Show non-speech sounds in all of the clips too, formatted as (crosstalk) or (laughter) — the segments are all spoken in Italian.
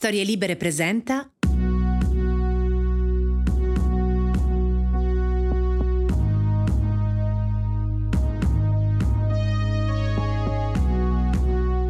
Storie Libere presenta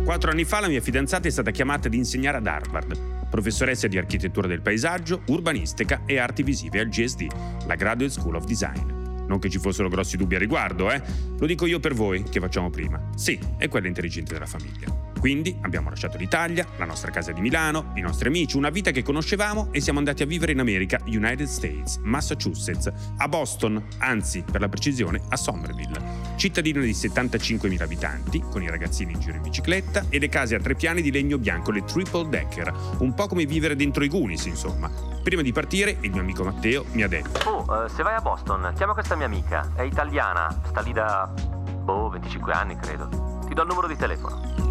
Quattro anni fa la mia fidanzata è stata chiamata ad insegnare ad Harvard, professoressa di architettura del paesaggio, urbanistica e arti visive al GSD, la Graduate School of Design. Non che ci fossero grossi dubbi a riguardo, eh? Lo dico io per voi, che facciamo prima. Sì, è quella intelligente della famiglia. Quindi abbiamo lasciato l'Italia, la nostra casa di Milano, i nostri amici, una vita che conoscevamo e siamo andati a vivere in America, United States, Massachusetts, a Boston, anzi per la precisione a Somerville. Cittadino di 75.000 abitanti, con i ragazzini in giro in bicicletta e le case a tre piani di legno bianco, le triple decker, un po' come vivere dentro i Goonies insomma. Prima di partire il mio amico Matteo mi ha detto Oh, eh, se vai a Boston, chiama questa mia amica, è italiana, sta lì da... boh, 25 anni credo. Ti do il numero di telefono.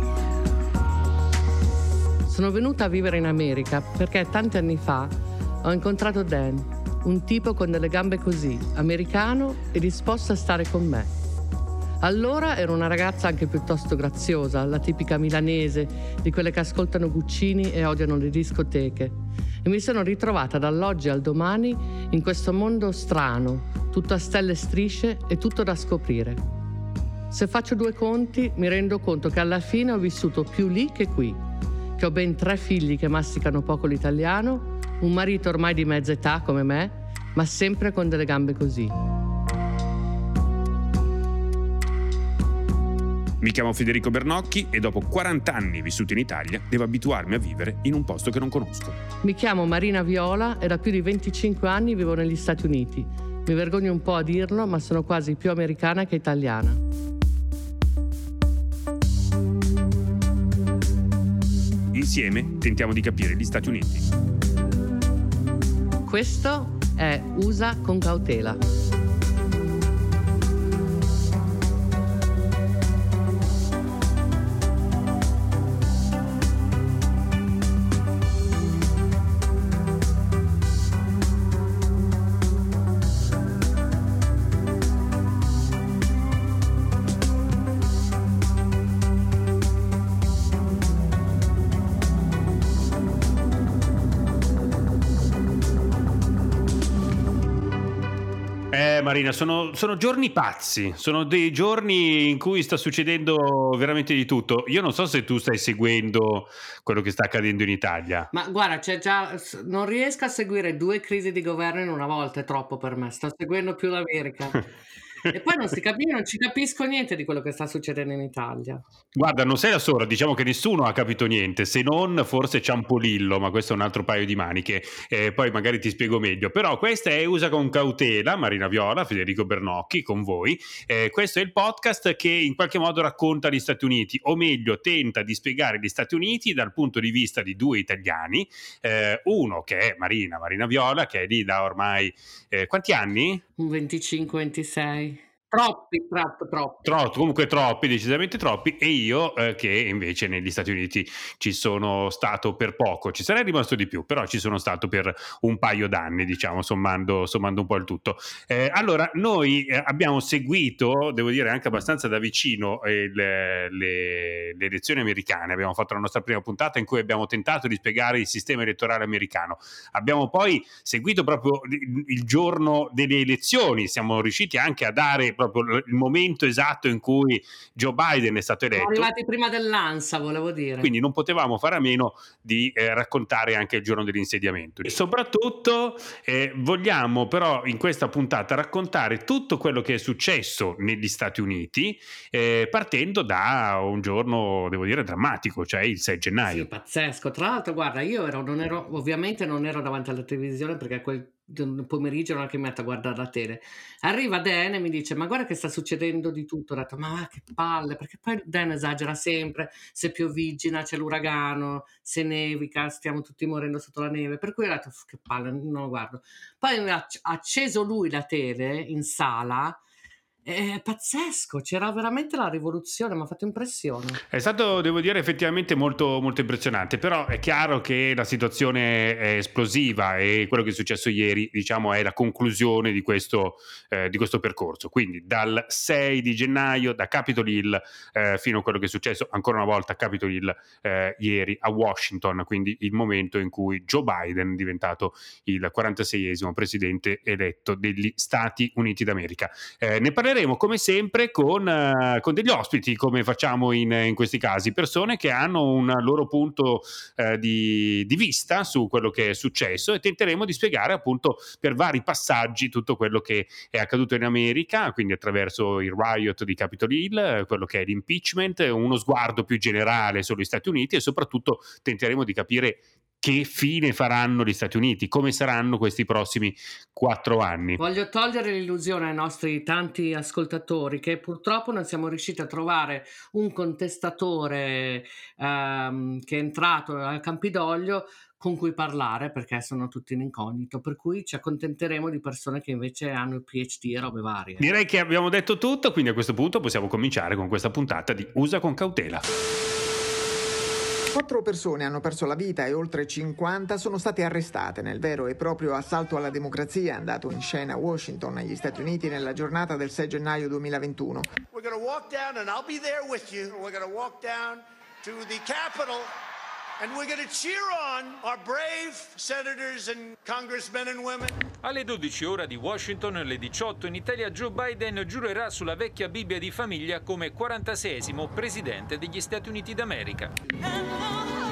Sono venuta a vivere in America perché tanti anni fa ho incontrato Dan, un tipo con delle gambe così, americano e disposto a stare con me. Allora ero una ragazza anche piuttosto graziosa, la tipica milanese, di quelle che ascoltano Guccini e odiano le discoteche. E mi sono ritrovata dall'oggi al domani in questo mondo strano, tutto a stelle e strisce e tutto da scoprire. Se faccio due conti mi rendo conto che alla fine ho vissuto più lì che qui che ho ben tre figli che masticano poco l'italiano, un marito ormai di mezza età come me, ma sempre con delle gambe così. Mi chiamo Federico Bernocchi e dopo 40 anni vissuti in Italia devo abituarmi a vivere in un posto che non conosco. Mi chiamo Marina Viola e da più di 25 anni vivo negli Stati Uniti. Mi vergogno un po' a dirlo, ma sono quasi più americana che italiana. Insieme tentiamo di capire gli Stati Uniti. Questo è USA con cautela. Marina, sono, sono, giorni pazzi, sono dei giorni in cui sta succedendo veramente di tutto. Io non so se tu stai seguendo quello che sta accadendo in Italia. Ma guarda, c'è già, non riesco a seguire due crisi di governo in una volta, è troppo per me. Sto seguendo più l'America. (laughs) E poi non si capisce, non ci capisco niente di quello che sta succedendo in Italia. Guarda, non sei da sola, diciamo che nessuno ha capito niente, se non forse Ciampolillo, ma questo è un altro paio di maniche, eh, poi magari ti spiego meglio. Però questa è Usa con cautela, Marina Viola, Federico Bernocchi con voi. Eh, questo è il podcast che in qualche modo racconta gli Stati Uniti, o meglio tenta di spiegare gli Stati Uniti dal punto di vista di due italiani, eh, uno che è Marina, Marina Viola, che è lì da ormai eh, quanti anni? 25-26. Troppi, troppo, troppi. Troppi, comunque troppi, decisamente troppi. E io eh, che invece negli Stati Uniti ci sono stato per poco, ci sarei rimasto di più, però ci sono stato per un paio d'anni, diciamo, sommando, sommando un po' il tutto. Eh, allora, noi eh, abbiamo seguito, devo dire anche abbastanza da vicino, eh, le, le, le, elezioni americane. Abbiamo fatto la nostra prima puntata in cui abbiamo tentato di spiegare il sistema elettorale americano. Abbiamo poi seguito proprio il giorno delle elezioni, siamo riusciti anche a dare proprio il momento esatto in cui Joe Biden è stato eletto. Siamo arrivati prima dell'ANSA, volevo dire. Quindi non potevamo fare a meno di eh, raccontare anche il giorno dell'insediamento. E soprattutto eh, vogliamo però in questa puntata raccontare tutto quello che è successo negli Stati Uniti, eh, partendo da un giorno, devo dire, drammatico, cioè il 6 gennaio. Sì, pazzesco. Tra l'altro, guarda, io ero, non ero, ovviamente non ero davanti alla televisione perché quel un pomeriggio non è che mi metto a guardare la tele. Arriva Dan e mi dice: Ma guarda che sta succedendo di tutto. Ho detto: Ma che palle, perché poi Dan esagera sempre. Se pioviggina, c'è l'uragano, se nevica, stiamo tutti morendo sotto la neve. Per cui ho detto: Che palle, non lo guardo. Poi ha acceso lui la tele in sala è pazzesco, c'era veramente la rivoluzione, mi ha fatto impressione. È stato, devo dire, effettivamente molto, molto impressionante, però è chiaro che la situazione è esplosiva e quello che è successo ieri, diciamo, è la conclusione di questo, eh, di questo percorso. Quindi dal 6 di gennaio, da Capitol Hill eh, fino a quello che è successo ancora una volta a Capitol Hill eh, ieri a Washington, quindi il momento in cui Joe Biden è diventato il 46esimo presidente eletto degli Stati Uniti d'America. Eh, ne parleremo parleremo come sempre con, uh, con degli ospiti, come facciamo in, in, questi casi, persone che hanno un loro punto uh, di, di, vista su quello che è successo e tenteremo di spiegare appunto per vari passaggi tutto quello che è accaduto in America, quindi attraverso il riot di Capitol Hill, quello che è l'impeachment, uno sguardo più generale sugli Stati Uniti e soprattutto tenteremo di capire che fine faranno gli Stati Uniti, come saranno questi prossimi quattro anni. Voglio togliere l'illusione ai nostri tanti ascoltatori che purtroppo non siamo riusciti a trovare un contestatore um, che è entrato al Campidoglio con cui parlare perché sono tutti in incognito, per cui ci accontenteremo di persone che invece hanno il PhD e robe varie. Direi che abbiamo detto tutto, quindi a questo punto possiamo cominciare con questa puntata di Usa con cautela. Quattro persone hanno perso la vita e oltre 50 sono state arrestate nel vero e proprio assalto alla democrazia andato in scena a Washington, negli Stati Uniti, nella giornata del 6 gennaio 2021. We're going to walk down and I'll be there with you. We're going to walk down to the Capitol and we're going to cheer on our brave senators and congressmen and women. Alle 12 ora di Washington, alle 18 in Italia, Joe Biden giurerà sulla vecchia Bibbia di famiglia come 46esimo presidente degli Stati Uniti d'America.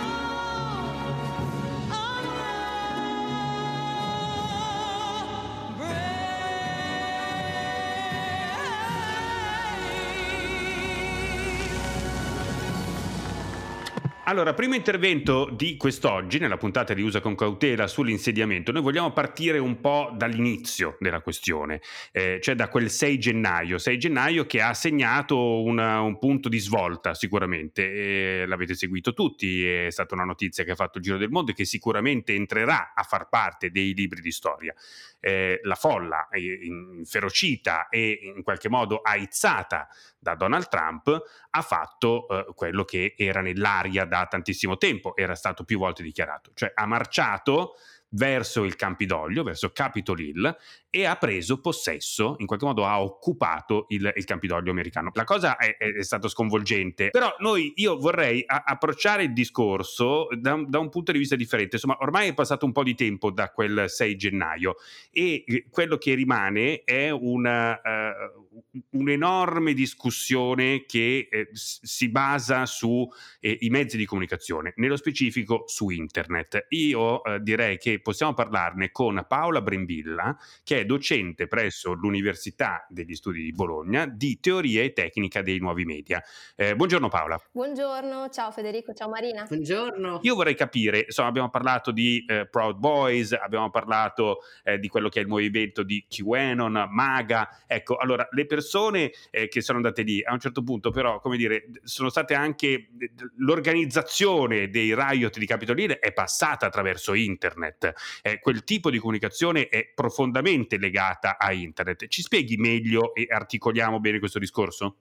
Allora, primo intervento di quest'oggi, nella puntata di Usa con cautela sull'insediamento, noi vogliamo partire un po' dall'inizio della questione, eh, cioè da quel 6 gennaio, 6 gennaio che ha segnato una, un punto di svolta sicuramente, l'avete seguito tutti, è stata una notizia che ha fatto il giro del mondo e che sicuramente entrerà a far parte dei libri di storia. Eh, la folla inferocita e in qualche modo aizzata da Donald Trump ha fatto eh, quello che era nell'aria da tantissimo tempo, era stato più volte dichiarato, cioè ha marciato verso il Campidoglio, verso Capitol Hill e ha preso possesso, in qualche modo ha occupato il, il Campidoglio americano. La cosa è, è, è stata sconvolgente, però noi, io vorrei a, approcciare il discorso da, da, un punto di vista differente. Insomma, ormai è passato un po' di tempo da quel 6 gennaio e eh, quello che rimane è una, uh, un'enorme discussione che eh, si basa sui eh, mezzi di comunicazione, nello specifico su internet. Io eh, direi che possiamo parlarne con Paola Brembilla, che è docente presso l'Università degli Studi di Bologna di teoria e tecnica dei nuovi media. Eh, buongiorno Paola. Buongiorno, ciao Federico, ciao Marina. Buongiorno. Io vorrei capire, insomma, abbiamo parlato di eh, Proud Boys, abbiamo parlato eh, di quello che è il movimento di QAnon, MAGA. Ecco, allora, le persone eh, che sono andate lì, a un certo punto però, come dire, sono state anche l'organizzazione dei riot di Capitol Hill è passata attraverso internet. Eh, quel tipo di comunicazione è profondamente legata a internet. Ci spieghi meglio e articoliamo bene questo discorso?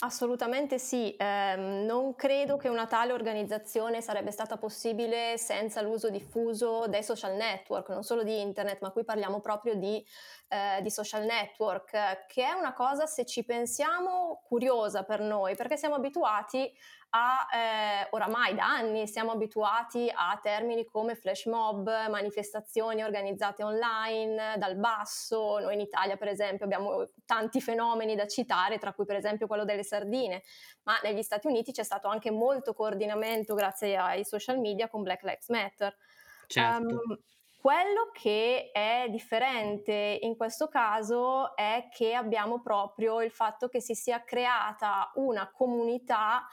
Assolutamente sì, eh, non credo che una tale organizzazione sarebbe stata possibile senza l'uso diffuso dei social network, non solo di internet, ma qui parliamo proprio di, eh, di social network, che è una cosa, se ci pensiamo, curiosa per noi, perché siamo abituati a, eh, oramai da anni siamo abituati a termini come flash mob, manifestazioni organizzate online, dal basso, noi in Italia per esempio abbiamo tanti fenomeni da citare, tra cui per esempio quello delle sardine, ma negli Stati Uniti c'è stato anche molto coordinamento grazie ai social media con Black Lives Matter. Certo. Um, quello che è differente in questo caso è che abbiamo proprio il fatto che si sia creata una comunità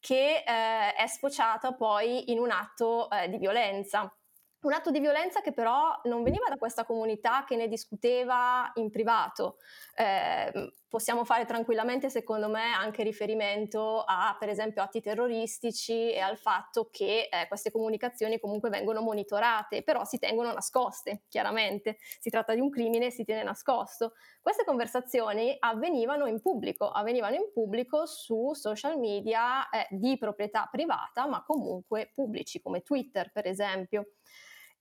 che eh, è sfociata poi in un atto eh, di violenza. un atto di violenza che però non veniva da questa comunità che ne discuteva in privato. Eh, possiamo fare tranquillamente, secondo me, anche riferimento a, per esempio, atti terroristici e al fatto che eh, queste comunicazioni comunque vengono monitorate, però si tengono nascoste, chiaramente. Si tratta di un crimine si tiene nascosto. Queste conversazioni avvenivano in pubblico, avvenivano in pubblico su social media eh, di proprietà privata, ma comunque pubblici, come Twitter, per esempio.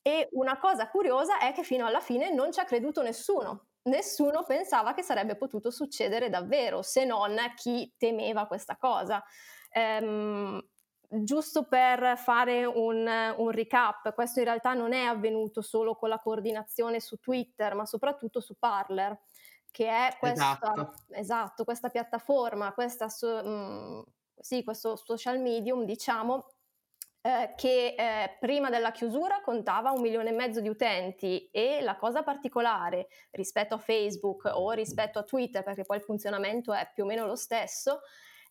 E una cosa curiosa è che fino alla fine non ci ha creduto nessuno. Nessuno pensava che sarebbe potuto succedere davvero, se non chi temeva questa cosa. Ehm, giusto per fare un, un, recap, questo in realtà non è avvenuto solo con la coordinazione su Twitter, ma soprattutto su Parler, che è questa, esatto. Esatto, questa piattaforma, questa, mh, mm, sì, questo social medium, diciamo, eh, che eh, prima della chiusura contava un milione e mezzo di utenti e la cosa particolare rispetto a Facebook o rispetto a Twitter, perché poi il funzionamento è più o meno lo stesso,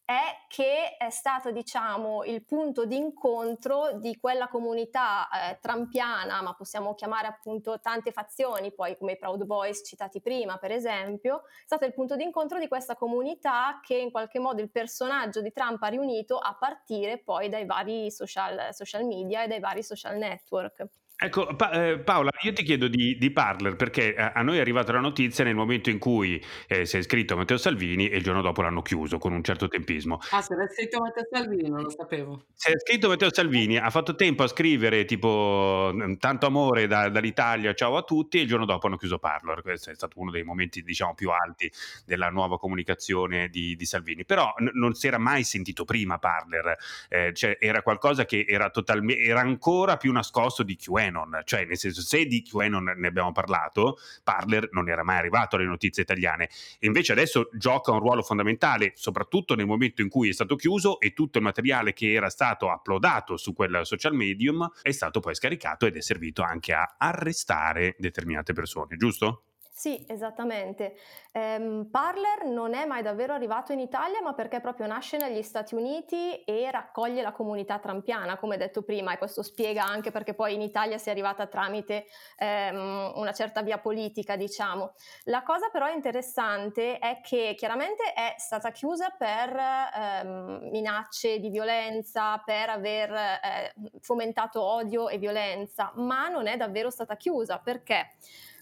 è che è stato diciamo il punto di incontro di quella comunità eh, trampiana, ma possiamo chiamare appunto tante fazioni, poi come i Proud Boys citati prima per esempio, è stato il punto di incontro di questa comunità che in qualche modo il personaggio di Trump ha riunito a partire poi dai vari social, social media e dai vari social network. Ecco, pa- eh, Paola, io ti chiedo di, di Parler perché a-, a noi è arrivata la notizia nel momento in cui eh, si è iscritto Matteo Salvini e il giorno dopo l'hanno chiuso con un certo tempismo. Ah, si era iscritto Matteo Salvini, non lo sapevo. Si è iscritto Matteo Salvini, ha fatto tempo a scrivere tipo tanto amore da, dall'Italia, ciao a tutti, e il giorno dopo hanno chiuso Parler. Questo è stato uno dei momenti, diciamo, più alti della nuova comunicazione di, di Salvini. Però n- non si era mai sentito prima Parler, eh, cioè era qualcosa che era totalmente, era ancora più nascosto di QA QAnon, cioè nel senso se di QAnon ne abbiamo parlato, Parler non era mai arrivato alle notizie italiane e invece adesso gioca un ruolo fondamentale, soprattutto nel momento in cui è stato chiuso e tutto il materiale che era stato uploadato su quel social medium è stato poi scaricato ed è servito anche a arrestare determinate persone, giusto? Sì, esattamente. Ehm, Parler non è mai davvero arrivato in Italia, ma perché proprio nasce negli Stati Uniti e raccoglie la comunità trampiana, come detto prima, e questo spiega anche perché poi in Italia si è arrivata tramite ehm, una certa via politica, diciamo. La cosa però interessante è che chiaramente è stata chiusa per ehm, minacce di violenza, per aver eh, fomentato odio e violenza, ma non è davvero stata chiusa perché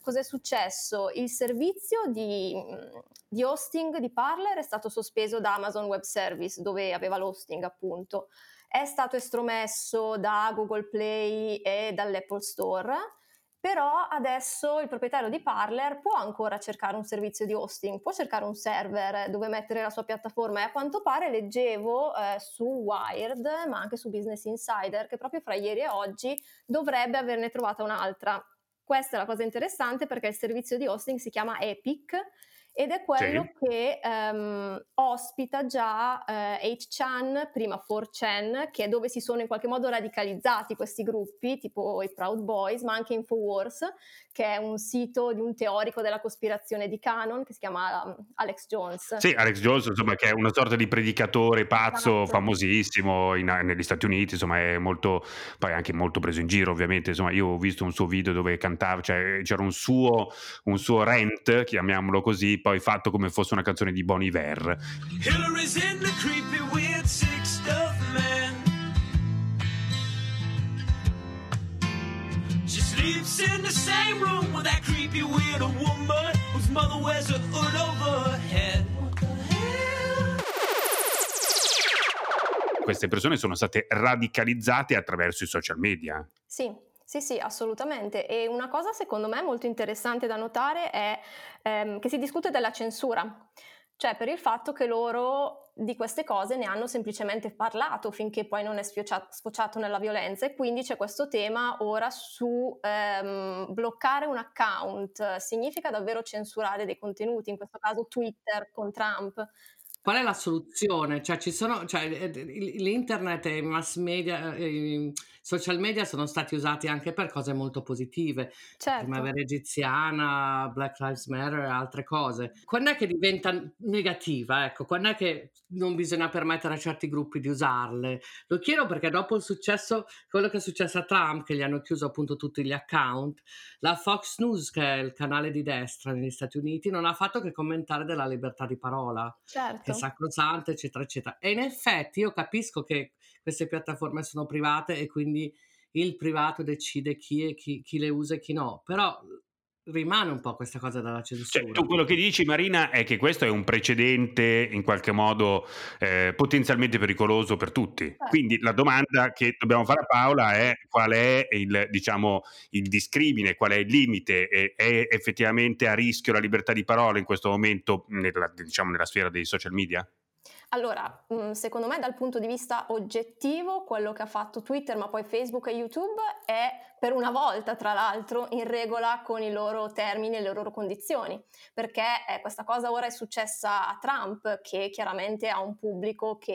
cos'è successo? Il servizio di, di, hosting di Parler è stato sospeso da Amazon Web Service, dove aveva l'hosting appunto. È stato estromesso da Google Play e dall'Apple Store, però adesso il proprietario di Parler può ancora cercare un servizio di hosting, può cercare un server dove mettere la sua piattaforma e a quanto pare leggevo eh, su Wired, ma anche su Business Insider, che proprio fra ieri e oggi dovrebbe averne trovata un'altra. Questa è la cosa interessante perché il servizio di hosting si chiama Epic ed è quello sì. che um, ospita già eh, 8chan, prima 4chan, che è dove si sono in qualche modo radicalizzati questi gruppi, tipo i Proud Boys, ma anche Infowars, che è un sito di un teorico della cospirazione di Canon che si chiama um, Alex Jones. Sì, Alex Jones, insomma, che è una sorta di predicatore pazzo, esatto. famosissimo in, negli Stati Uniti, insomma, è molto, poi anche molto preso in giro, ovviamente, insomma, io ho visto un suo video dove cantava, cioè c'era un suo, un suo rant, chiamiamolo così, poi fatto come fosse una canzone di Bon Iver. Hillary's in the creepy weird sick stuff man She sleeps in the same room with that creepy weird woman whose mother wears a hood over her head Queste persone sono state radicalizzate attraverso i social media. Sì, sì, sì, assolutamente. E una cosa secondo me molto interessante da notare è ehm, che si discute della censura, cioè per il fatto che loro di queste cose ne hanno semplicemente parlato finché poi non è sfociato, sfociato nella violenza e quindi c'è questo tema ora su ehm, bloccare un account significa davvero censurare dei contenuti, in questo caso Twitter con Trump. Qual è la soluzione? Cioè, ci sono, cioè, l'internet e i mass media, eh, social media sono stati usati anche per cose molto positive, certo. primavera egiziana, Black Lives Matter e altre cose. Quando è che diventa negativa? Ecco, quando è che non bisogna permettere a certi gruppi di usarle? Lo chiedo perché dopo il successo, quello che è successo a Trump, che gli hanno chiuso appunto tutti gli account, la Fox News, che è il canale di destra negli Stati Uniti, non ha fatto che commentare della libertà di parola, certo. che è sacrosanta, eccetera, eccetera. E in effetti io capisco che queste piattaforme sono private e quindi il privato decide chi, è, chi, chi le usa e chi no, però rimane un po' questa cosa della censura. Cioè, tu quello che dici, Marina, è che questo è un precedente in qualche modo eh, potenzialmente pericoloso per tutti. Eh. Quindi la domanda che dobbiamo fare a Paola è qual è il, diciamo, il discrimine, qual è il limite? È, è effettivamente a rischio la libertà di parola in questo momento nella, diciamo, nella sfera dei social media? Allora, mm, secondo me dal punto di vista oggettivo, quello che ha fatto Twitter, ma poi Facebook e YouTube, è per una volta, tra l'altro, in regola con i loro termini e le loro condizioni, perché eh, questa cosa ora è successa a Trump, che chiaramente ha un pubblico che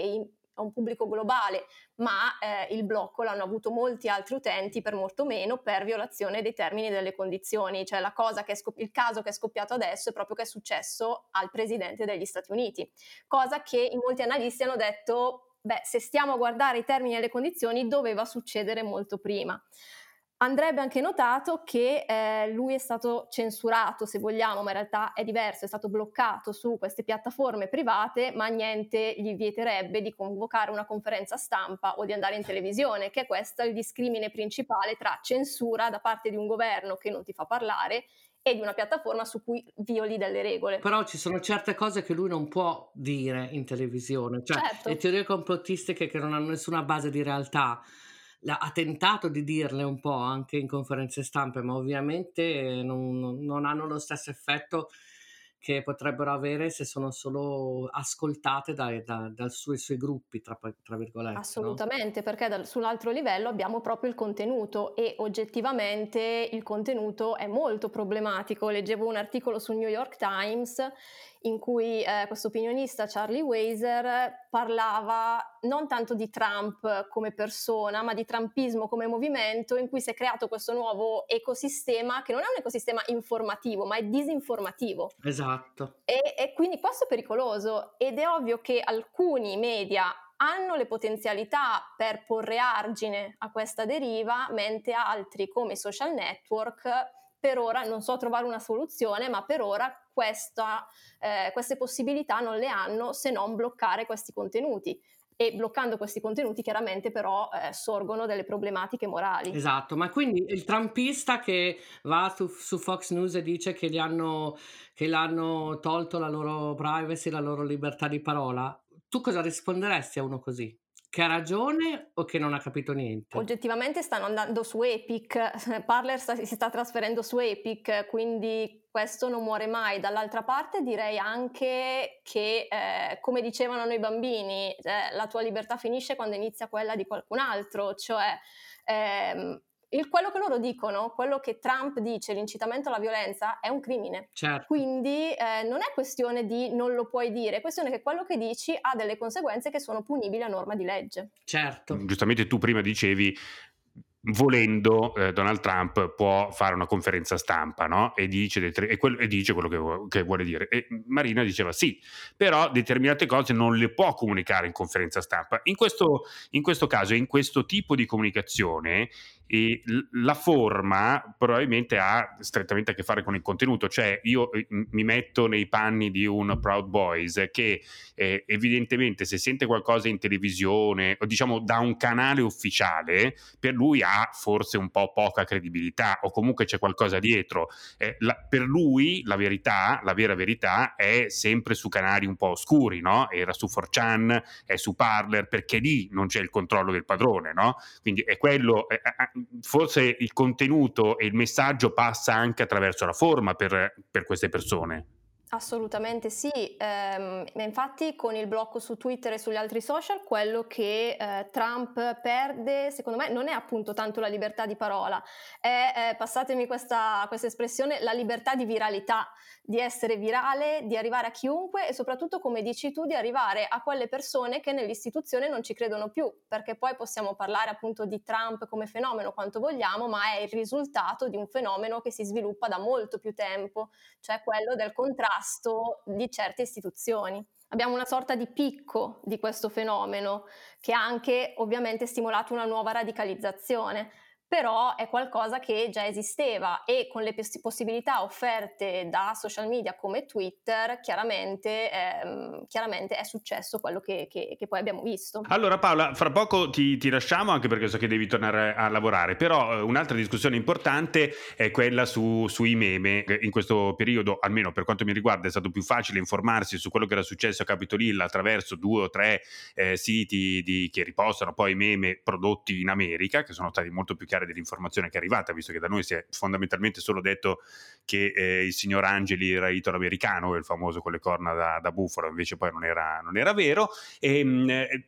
a un pubblico globale, ma eh, il blocco l'hanno avuto molti altri utenti per molto meno per violazione dei termini e delle condizioni. Cioè scoppi- il caso che è scoppiato adesso è proprio che è successo al presidente degli Stati Uniti, cosa che in molti analisti hanno detto, beh, se stiamo a guardare i termini e le condizioni doveva succedere molto prima. Andrebbe anche notato che eh, lui è stato censurato, se vogliamo, ma in realtà è diverso, è stato bloccato su queste piattaforme private, ma niente gli vieterebbe di convocare una conferenza stampa o di andare in televisione, che è questo il discrimine principale tra censura da parte di un governo che non ti fa parlare e di una piattaforma su cui violi delle regole. Però ci sono certe cose che lui non può dire in televisione, cioè certo. le teorie complottistiche che non hanno nessuna base di realtà ha tentato di dirle un po' anche in conferenze stampe, ma ovviamente non, non hanno lo stesso effetto che potrebbero avere se sono solo ascoltate dai, da, dai suoi, suoi, gruppi, tra, tra virgolette. Assolutamente, no? perché dal, sull'altro livello abbiamo proprio il contenuto e oggettivamente il contenuto è molto problematico. Leggevo un articolo sul New York Times in cui eh, questo opinionista Charlie Weiser parlava non tanto di Trump come persona, ma di Trumpismo come movimento in cui si è creato questo nuovo ecosistema che non è un ecosistema informativo, ma è disinformativo. Esatto. E, e quindi questo è pericoloso ed è ovvio che alcuni media hanno le potenzialità per porre argine a questa deriva, mentre altri come i social network per ora non so trovare una soluzione, ma per ora questa, eh, queste possibilità non le hanno se non bloccare questi contenuti e bloccando questi contenuti chiaramente però eh, sorgono delle problematiche morali. Esatto, ma quindi il trumpista che va su, su Fox News e dice che, hanno, che l'hanno tolto la loro privacy, la loro libertà di parola, tu cosa risponderesti a uno così? Che ha ragione o che non ha capito niente? Oggettivamente stanno andando su Epic, (laughs) Parler sta, si sta trasferendo su Epic, quindi questo non muore mai. Dall'altra parte direi anche che, eh, come dicevano noi bambini, eh, la tua libertà finisce quando inizia quella di qualcun altro, cioè ehm, il, quello che loro dicono, quello che Trump dice, l'incitamento alla violenza, è un crimine. Certo. Quindi eh, non è questione di non lo puoi dire, è questione che quello che dici ha delle conseguenze che sono punibili a norma di legge. Certo. Giustamente tu prima dicevi volendo eh, Donald Trump può fare una conferenza stampa no? e, dice e, quello, e, dice quello che, vuole, che vuole dire. E Marina diceva sì, però determinate cose non le può comunicare in conferenza stampa. In questo, in questo caso, in questo tipo di comunicazione, e la forma probabilmente ha strettamente a che fare con il contenuto, cioè io eh, mi metto nei panni di un Proud Boys che eh, evidentemente se sente qualcosa in televisione o diciamo da un canale ufficiale, per lui ha forse un po' poca credibilità o comunque c'è qualcosa dietro. Eh, la, per lui la verità, la vera verità è sempre su canali un po' oscuri, no? Era su 4chan, è su Parler, perché lì non c'è il controllo del padrone, no? Quindi è quello... Eh, forse il contenuto e il messaggio passa anche attraverso la forma per, per queste persone. Assolutamente sì, ehm, infatti con il blocco su Twitter e sugli altri social quello che eh, Trump perde secondo me non è appunto tanto la libertà di parola, è, eh, passatemi questa, questa espressione, la libertà di viralità, di essere virale, di arrivare a chiunque e soprattutto come dici tu di arrivare a quelle persone che nell'istituzione non ci credono più, perché poi possiamo parlare appunto di Trump come fenomeno quanto vogliamo, ma è il risultato di un fenomeno che si sviluppa da molto più tempo, cioè quello del contrasto contrasto di certe istituzioni. Abbiamo una sorta di picco di questo fenomeno che ha anche ovviamente stimolato una nuova radicalizzazione però è qualcosa che già esisteva e con le poss- possibilità offerte da social media come Twitter, chiaramente, ehm, chiaramente è successo quello che, che, che, poi abbiamo visto. Allora Paola, fra poco ti, ti, lasciamo anche perché so che devi tornare a lavorare, però eh, un'altra discussione importante è quella su, sui meme. In questo periodo, almeno per quanto mi riguarda, è stato più facile informarsi su quello che era successo a Capitol Hill attraverso due o tre eh, siti di, che ripostano poi meme prodotti in America, che sono stati molto più chiari dell'informazione che è arrivata, visto che da noi si è fondamentalmente solo detto che eh, il signor Angeli era italo-americano, il famoso con le corna da, da bufalo, invece poi non era, non era vero. E, ehm, eh,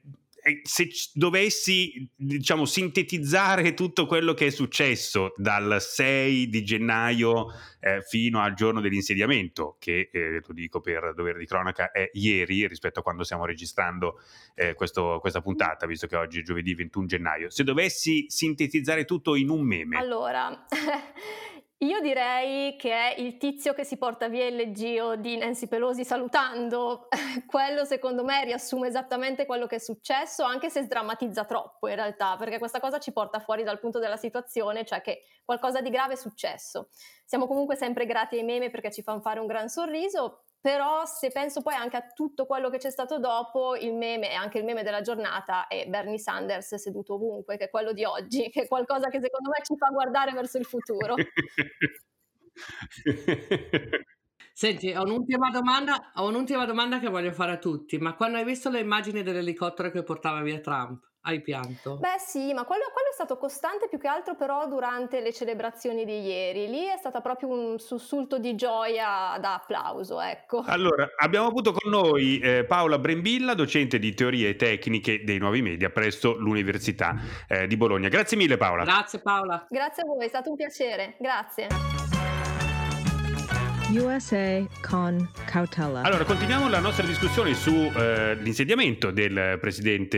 se dovessi diciamo sintetizzare tutto quello che è successo dal 6 di gennaio eh, fino al giorno dell'insediamento che eh, lo dico per dovere di cronaca è ieri rispetto a quando stiamo registrando eh, questo, questa puntata visto che oggi è giovedì 21 gennaio. Se dovessi sintetizzare tutto in un meme. Allora (laughs) Io direi che è il tizio che si porta via il giro di Nancy Pelosi salutando. (laughs) Quello secondo me riassume esattamente quello che è successo, anche se sdrammatizza troppo in realtà, perché questa cosa ci porta fuori dal punto della situazione, cioè che qualcosa di grave è successo. Siamo comunque sempre grati ai meme perché ci fanno fare un gran sorriso, però se penso poi anche a tutto quello che c'è stato dopo, il meme e anche il meme della giornata è Bernie Sanders seduto ovunque, che è quello di oggi, che è qualcosa che secondo me ci fa guardare verso il futuro. (laughs) Senti, ho un'ultima, domanda, ho un'ultima domanda che voglio fare a tutti, ma quando hai visto le immagini dell'elicottero che portava via Trump, hai pianto? Beh sì, ma quello, quello, è stato costante più che altro però durante le celebrazioni di ieri. Lì è stato proprio un sussulto di gioia da applauso, ecco. Allora, abbiamo avuto con noi eh, Paola Brembilla, docente di teorie tecniche dei nuovi media presso l'Università eh, di Bologna. Grazie mille Paola. Grazie Paola. Grazie a voi, è stato un piacere. Grazie. USA con cautela. Allora, continuiamo la nostra discussione sull'insediamento eh, del presidente,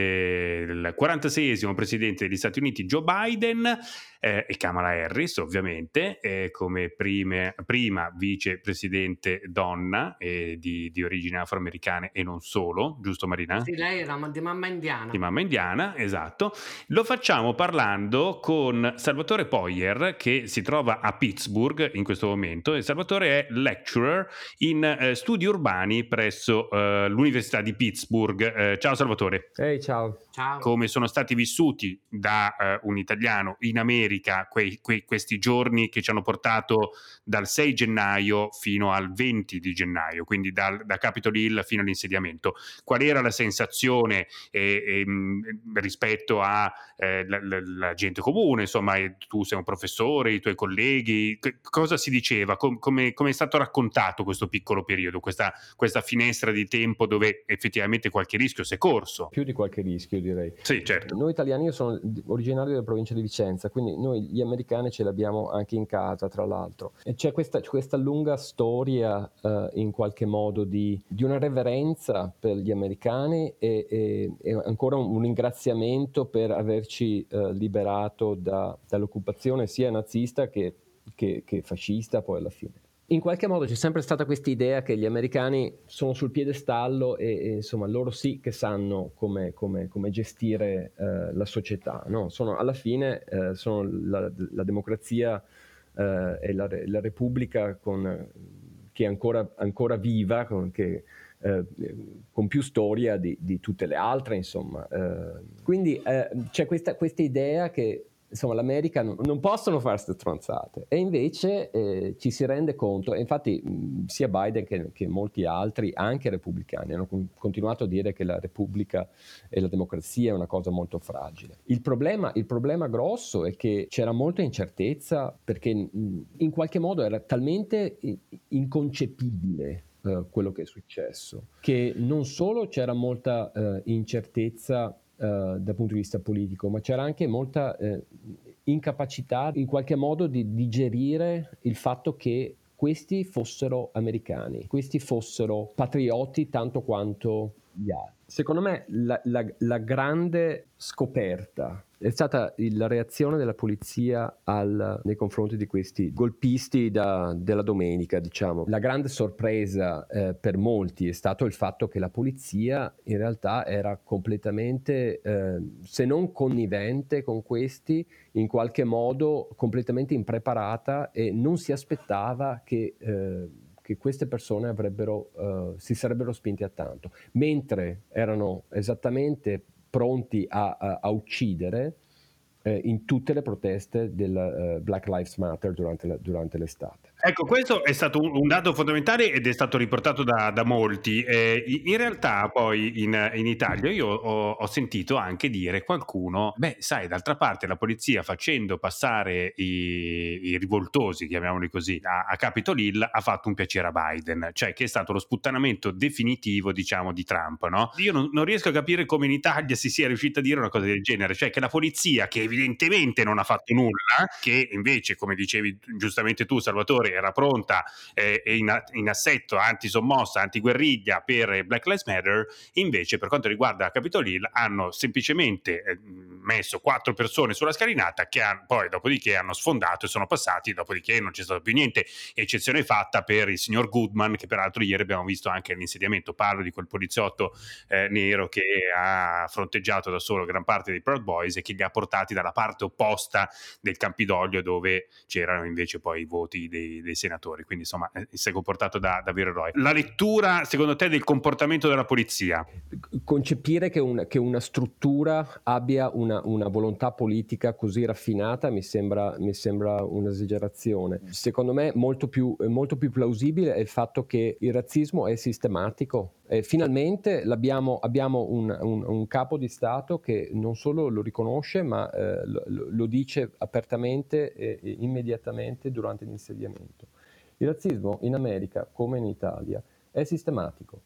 del 46esimo presidente degli Stati Uniti, Joe Biden eh, e Kamala Harris, ovviamente, eh, come prime, prima vicepresidente donna eh, di, di, origini afroamericane e non solo, giusto Marina? Sì, lei era di mamma indiana. Di mamma indiana, esatto. Lo facciamo parlando con Salvatore Poyer, che si trova a Pittsburgh in questo momento, e Salvatore è lecturer in eh, studi urbani presso eh, l'Università di Pittsburgh. Eh, ciao Salvatore. Ehi, hey, ciao. ciao. Come sono stati vissuti da un italiano in America quei, quei, questi giorni che ci hanno portato dal 6 gennaio fino al 20 di gennaio, quindi dal, da Capitol Hill fino all'insediamento. Qual era la sensazione eh, eh, rispetto alla eh, gente comune? Insomma, tu sei un professore, i tuoi colleghi, che, cosa si diceva? Com, come, come, è stato raccontato questo piccolo periodo, questa, questa finestra di tempo dove effettivamente qualche rischio si è corso? Più di qualche rischio, direi. Sì, certo. Noi italiani, io sono originario della provincia di Vicenza, quindi noi gli americani ce l'abbiamo anche in casa, tra l'altro. E c'è questa, questa lunga storia uh, in qualche modo di, di, una reverenza per gli americani e, e, e ancora un, un, ringraziamento per averci uh, liberato da, dall'occupazione sia nazista che, che, che fascista poi alla fine in qualche modo c'è sempre stata questa idea che gli americani sono sul piedestallo e, e insomma loro sì che sanno come, come, come gestire eh, la società. No? Sono, alla fine eh, sono la, la democrazia eh, e la, la Repubblica con, che è ancora, ancora viva, con, che, eh, con più storia di, di, tutte le altre, insomma. Eh, quindi eh, c'è questa, questa idea che insomma l'America non, non possono fare queste stronzate e invece eh, ci si rende conto, e infatti mh, sia Biden che, che, molti altri, anche repubblicani, hanno con, continuato a dire che la Repubblica e la democrazia è una cosa molto fragile. Il problema, il problema grosso è che c'era molta incertezza perché mh, in qualche modo era talmente inconcepibile eh, quello che è successo, che non solo c'era molta eh, incertezza eh, dal punto di vista politico, ma c'era anche molta eh, incapacità in qualche modo di digerire il fatto che questi fossero americani, questi fossero patrioti tanto quanto gli altri. Secondo me la, la, la grande scoperta è stata la reazione della polizia al, nei confronti di questi golpisti da, della domenica, diciamo. La grande sorpresa eh, per molti è stato il fatto che la polizia in realtà era completamente, eh, se non connivente con questi, in qualche modo completamente impreparata e non si aspettava che... Eh, che queste persone uh, si sarebbero spinti a tanto, mentre erano esattamente pronti a, a, a uccidere eh, in tutte le proteste del uh, Black Lives Matter durante, la, durante l'estate. Ecco, questo è stato un, dato fondamentale ed è stato riportato da, da molti. Eh, in realtà poi in, in Italia io ho, ho, sentito anche dire qualcuno, beh sai, d'altra parte la polizia facendo passare i, i rivoltosi, chiamiamoli così, a, a, Capitol Hill ha fatto un piacere a Biden, cioè che è stato lo sputtanamento definitivo, diciamo, di Trump, no? Io non, non riesco a capire come in Italia si sia riuscito a dire una cosa del genere, cioè che la polizia, che evidentemente non ha fatto nulla, che invece, come dicevi giustamente tu Salvatore, era pronta eh, in, in, assetto anti-sommossa, anti-guerriglia per Black Lives Matter, invece per quanto riguarda Capitol Hill hanno semplicemente eh, messo quattro persone sulla scalinata che hanno, poi dopodiché hanno sfondato e sono passati, dopodiché non c'è stato più niente, eccezione fatta per il signor Goodman che peraltro ieri abbiamo visto anche all'insediamento, parlo di quel poliziotto eh, nero che ha fronteggiato da solo gran parte dei Proud Boys e che li ha portati dalla parte opposta del Campidoglio dove c'erano invece poi i voti dei, dei senatori, quindi insomma eh, si è comportato da, da vero eroe. La lettura, secondo te, del comportamento della polizia? Concepire che, un, che una struttura abbia una, una, volontà politica così raffinata mi sembra, mi sembra un'esagerazione. Secondo me molto più, molto più plausibile è il fatto che il razzismo è sistematico, e finalmente abbiamo un, un, un, capo di Stato che non solo lo riconosce, ma eh, lo, lo, dice apertamente e, e immediatamente durante l'insediamento. Il razzismo in America, come in Italia, è sistematico.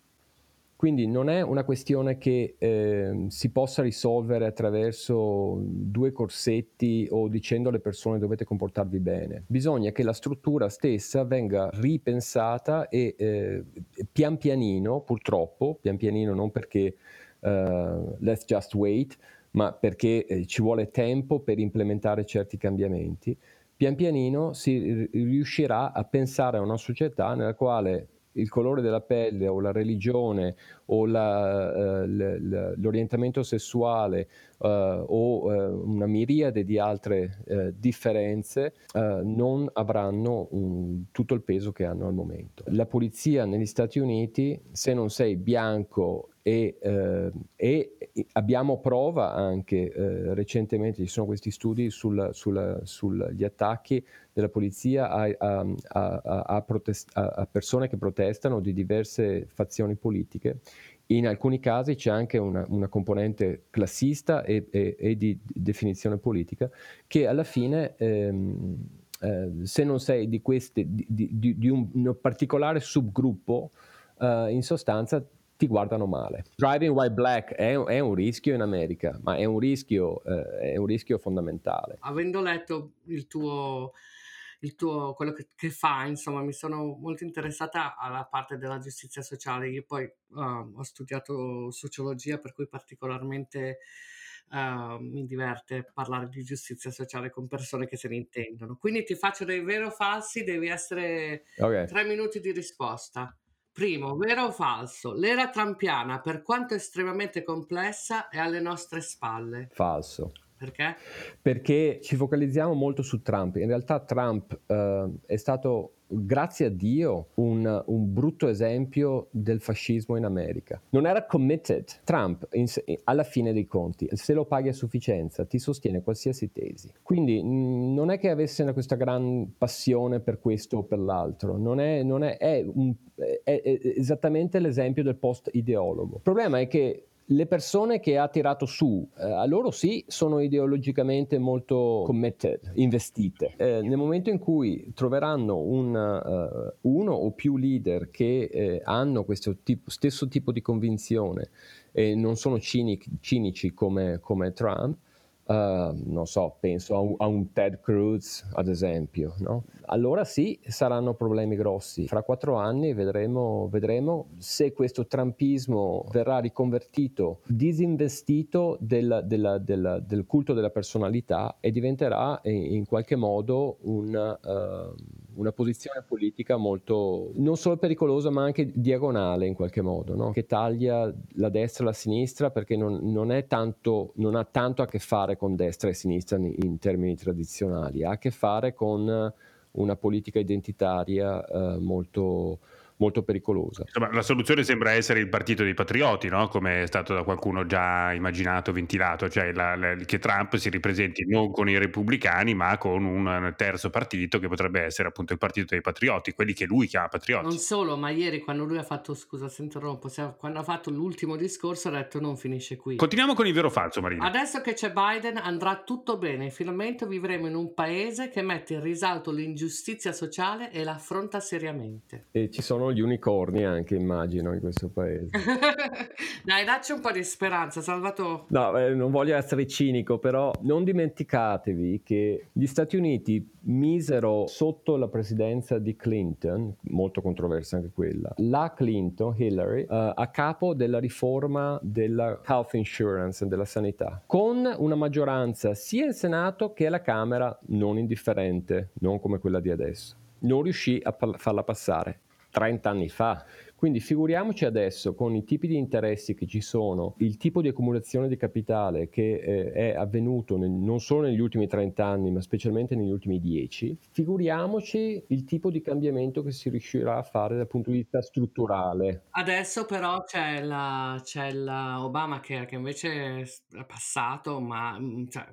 Quindi non è una questione che eh, si possa risolvere attraverso due corsetti o dicendo alle persone dovete comportarvi bene. Bisogna che la struttura stessa venga ripensata e eh, pian pianino, purtroppo, pian pianino non perché uh, let's just wait, ma perché eh, ci vuole tempo per implementare certi cambiamenti, pian pianino si riuscirà a pensare a una società nella quale il colore della pelle o la religione o la, l- l'orientamento sessuale uh, o uh, una miriade di altre differenze non avranno un, tutto il peso che hanno al momento. La polizia negli Stati Uniti, se non sei bianco e, eh, e, abbiamo prova anche eh, recentemente, ci sono questi studi sugli attacchi della polizia a, a, a, protest- a, persone che protestano di diverse fazioni politiche. In alcuni casi c'è anche una, una componente classista e, e, e, di definizione politica che alla fine... Ehm, eh, se non sei di, queste, di, di, di un, un, particolare subgruppo, eh, in sostanza ti guardano male. Driving white black è, è un rischio in America, ma è un rischio, eh, è un rischio fondamentale. Avendo letto il tuo, il tuo quello che, che fa, insomma, mi sono molto interessata alla parte della giustizia sociale. Io poi uh, ho studiato sociologia, per cui particolarmente uh, mi diverte parlare di giustizia sociale con persone che se ne intendono. Quindi ti faccio dei veri o falsi, devi essere okay. tre minuti di risposta. Primo, vero o falso? L'era trampiana, per quanto estremamente complessa, è alle nostre spalle. Falso. Perché? Perché ci focalizziamo molto su Trump. In realtà Trump uh, è stato grazie a Dio, un, un, brutto esempio del fascismo in America. Non era committed. Trump, in, alla fine dei conti, se lo paghi a sufficienza, ti sostiene qualsiasi tesi. Quindi mh, non è che avesse questa gran passione per questo o per l'altro, non è, non è, è, un, è, esattamente l'esempio del post-ideologo. Il problema è che le persone che ha tirato su, eh, a loro sì, sono ideologicamente molto committed, investite. Eh, nel momento in cui troveranno un, uh, uno o più leader che eh, hanno questo tipo, stesso tipo di convinzione e non sono cinici, cinici come, come Trump, Uh, non so, penso a un, a un, Ted Cruz ad esempio, no? allora sì, saranno problemi grossi. Fra quattro anni vedremo, vedremo se questo trumpismo verrà riconvertito, disinvestito del, del, del, del culto della personalità e diventerà in, in qualche modo un... Uh, una posizione politica molto non solo pericolosa ma anche diagonale in qualche modo, no? che taglia la destra e la sinistra perché non, non, tanto, non, ha tanto a che fare con destra e sinistra in, in termini tradizionali, ha a che fare con una politica identitaria eh, molto molto pericolosa. Insomma, la soluzione sembra essere il partito dei patrioti, no? come è stato da qualcuno già immaginato, ventilato, cioè la, la, che Trump si ripresenti non con i repubblicani ma con un terzo partito che potrebbe essere appunto il partito dei patrioti, quelli che lui chiama patrioti. Non solo, ma ieri quando lui ha fatto, scusa se interrompo, quando ha fatto l'ultimo discorso ha detto non finisce qui. Continuiamo con il vero o falso Marina. Adesso che c'è Biden andrà tutto bene, finalmente vivremo in un paese che mette in risalto l'ingiustizia sociale e la affronta seriamente. E ci sono gli unicorni anche, immagino, in questo paese. (laughs) Dai, dacci un po' di speranza, Salvatore. No, eh, non voglio essere cinico, però non dimenticatevi che gli Stati Uniti misero sotto la presidenza di Clinton, molto controversa anche quella, la Clinton, Hillary, uh, a capo della riforma della health insurance, della sanità, con una maggioranza sia in Senato che alla Camera non indifferente, non come quella di adesso non riuscì a farla passare. 30 anni fa. Quindi figuriamoci adesso con i tipi di interessi che ci sono, il tipo di accumulazione di capitale che eh, è avvenuto nel, non solo negli ultimi 30 anni, ma specialmente negli ultimi 10, figuriamoci il tipo di cambiamento che si riuscirà a fare dal punto di vista strutturale. Adesso però c'è la, c'è la Obamacare che invece è passato, ma mm, cioè,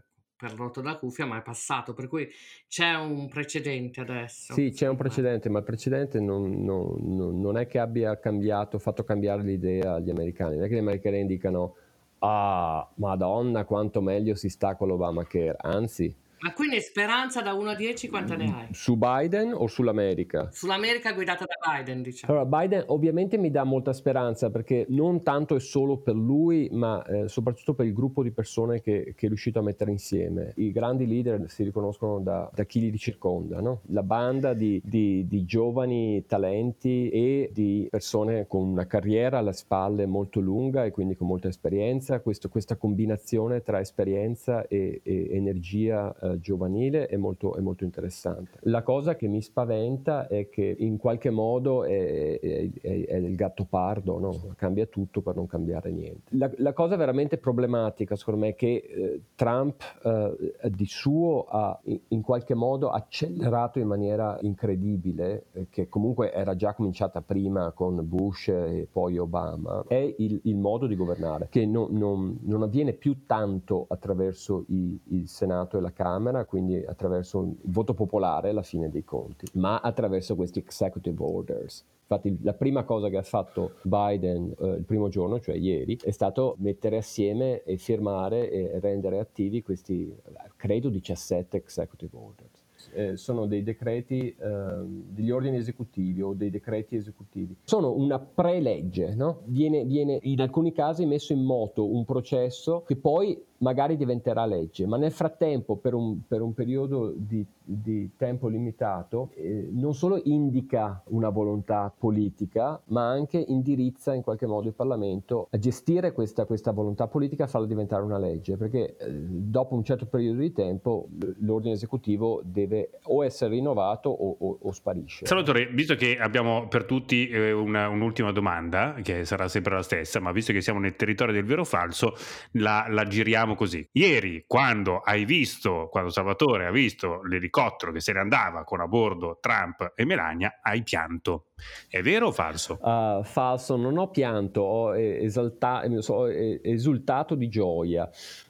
per rotto da cuffia, ma è passato, per cui c'è un precedente adesso. Sì, c'è un precedente, ma il precedente non, non, non è che abbia cambiato, fatto cambiare l'idea agli americani, non è che gli americani dicano ah, madonna quanto meglio si sta con l'Obamacare, anzi ma quindi speranza da 1 a 10 quanta ne hai? Su Biden o sull'America? Sull'America guidata da Biden, diciamo. Allora, Biden ovviamente mi dà molta speranza perché non tanto è solo per lui, ma eh, soprattutto per il gruppo di persone che, che, è riuscito a mettere insieme. I grandi leader si riconoscono da, da chi li circonda, no? La banda di, di, di, giovani talenti e di persone con una carriera alle spalle molto lunga e quindi con molta esperienza. Questo, questa combinazione tra esperienza e, e energia eh, giovanile è molto, è molto, interessante. La cosa che mi spaventa è che in qualche modo è, è, è, il gatto pardo, no? cambia tutto per non cambiare niente. La, la cosa veramente problematica secondo me è che eh, Trump eh, di suo ha in, in, qualche modo accelerato in maniera incredibile, eh, che comunque era già cominciata prima con Bush e poi Obama, è il, il modo di governare, che non, non, non avviene più tanto attraverso i, il Senato e la Camera, Camera, quindi attraverso il voto popolare alla fine dei conti, ma attraverso questi executive orders. Infatti la prima cosa che ha fatto Biden eh, il primo giorno, cioè ieri, è stato mettere assieme e firmare e rendere attivi questi, credo, 17 executive orders eh, sono dei decreti, eh, degli ordini esecutivi o dei decreti esecutivi. Sono una pre-legge, no? viene, viene in alcuni casi messo in moto un processo che poi magari diventerà legge, ma nel frattempo per un, per un periodo di, di, tempo limitato eh, non solo indica una volontà politica, ma anche indirizza in qualche modo il Parlamento a gestire questa, questa volontà politica e farla diventare una legge, perché eh, dopo un certo periodo di tempo l'ordine esecutivo deve o essere rinnovato o, o, o sparisce. Salvatore, visto che abbiamo per tutti eh, una, un'ultima domanda, che sarà sempre la stessa, ma visto che siamo nel territorio del vero o falso, la, la giriamo diciamo così. Ieri, quando hai visto, quando Salvatore ha visto l'elicottero che se ne andava con a bordo Trump e Melania, hai pianto. È vero o falso? Uh, falso, non ho pianto, ho, esalta- ho esultato di gioia.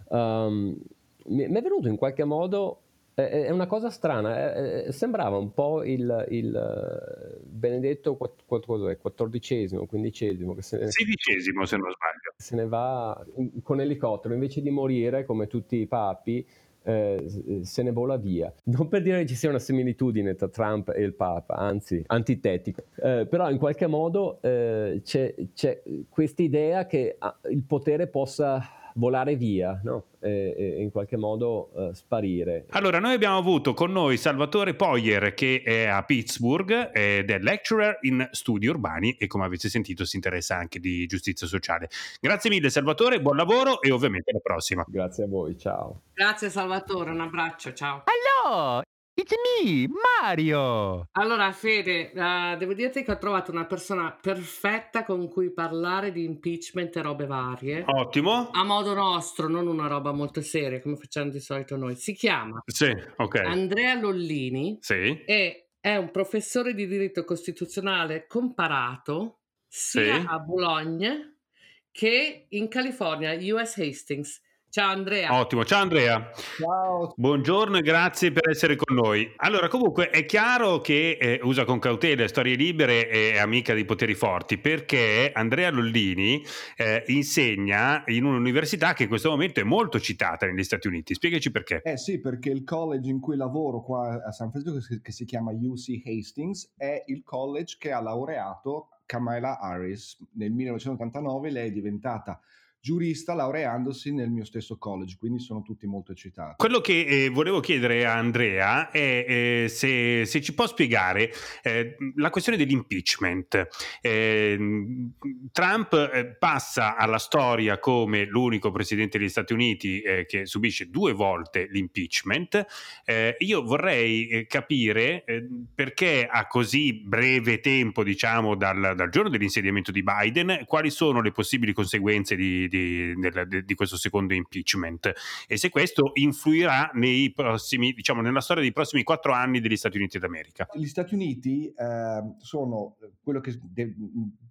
Um, mi è venuto in qualche modo È una cosa strana, sembrava un po' il, il benedetto quattordicesimo, quindicesimo, sedicesimo se non sbaglio. Se ne va con elicottero, invece di morire come tutti i papi, eh, se ne vola via. Non per dire che ci sia una similitudine tra Trump e il Papa, anzi antitetica, eh, però in qualche modo eh, c'è, c'è questa idea che ah, il potere possa volare via no? e, e, in qualche modo uh, sparire. Allora, noi abbiamo avuto con noi Salvatore Poyer che è a Pittsburgh ed è lecturer in studi urbani e come avete sentito si interessa anche di giustizia sociale. Grazie mille Salvatore, buon lavoro e ovviamente alla prossima. Grazie a voi, ciao. Grazie Salvatore, un abbraccio, ciao. Allora, It's me, Mario! Allora, Fede, uh, devo dirti che ho trovato una persona perfetta con cui parlare di impeachment e robe varie. Ottimo. A modo nostro, non una roba molto seria come facciamo di solito noi. Si chiama sì, okay. Andrea Lollini sì. e è un professore di diritto costituzionale comparato sia sì. a Bologna che in California, US Hastings. Ciao Andrea. Ottimo, ciao Andrea. Ciao. Buongiorno e grazie per essere con noi. Allora, comunque è chiaro che eh, usa con cautela storie libere e amica dei poteri forti perché Andrea Lollini eh, insegna in un'università che in questo momento è molto citata negli Stati Uniti. Spiegaci perché. Eh sì, perché il college in cui lavoro qua a San Francisco, che si chiama UC Hastings, è il college che ha laureato Kamala Harris. Nel 1989 lei è diventata giurista laureandosi nel mio stesso college, quindi sono tutti molto eccitati. Quello che eh, volevo chiedere a Andrea è eh, se, se, ci può spiegare eh, la questione dell'impeachment. Ehm, Trump eh, passa alla storia come l'unico presidente degli Stati Uniti eh, che subisce due volte l'impeachment. Eh, io vorrei capire perché a così breve tempo, diciamo, dal, dal giorno dell'insediamento di Biden, quali sono le possibili conseguenze di di, di, di, questo secondo impeachment e se questo influirà nei prossimi, diciamo, nella storia dei prossimi quattro anni degli Stati Uniti d'America. Gli Stati Uniti eh, sono quello che de-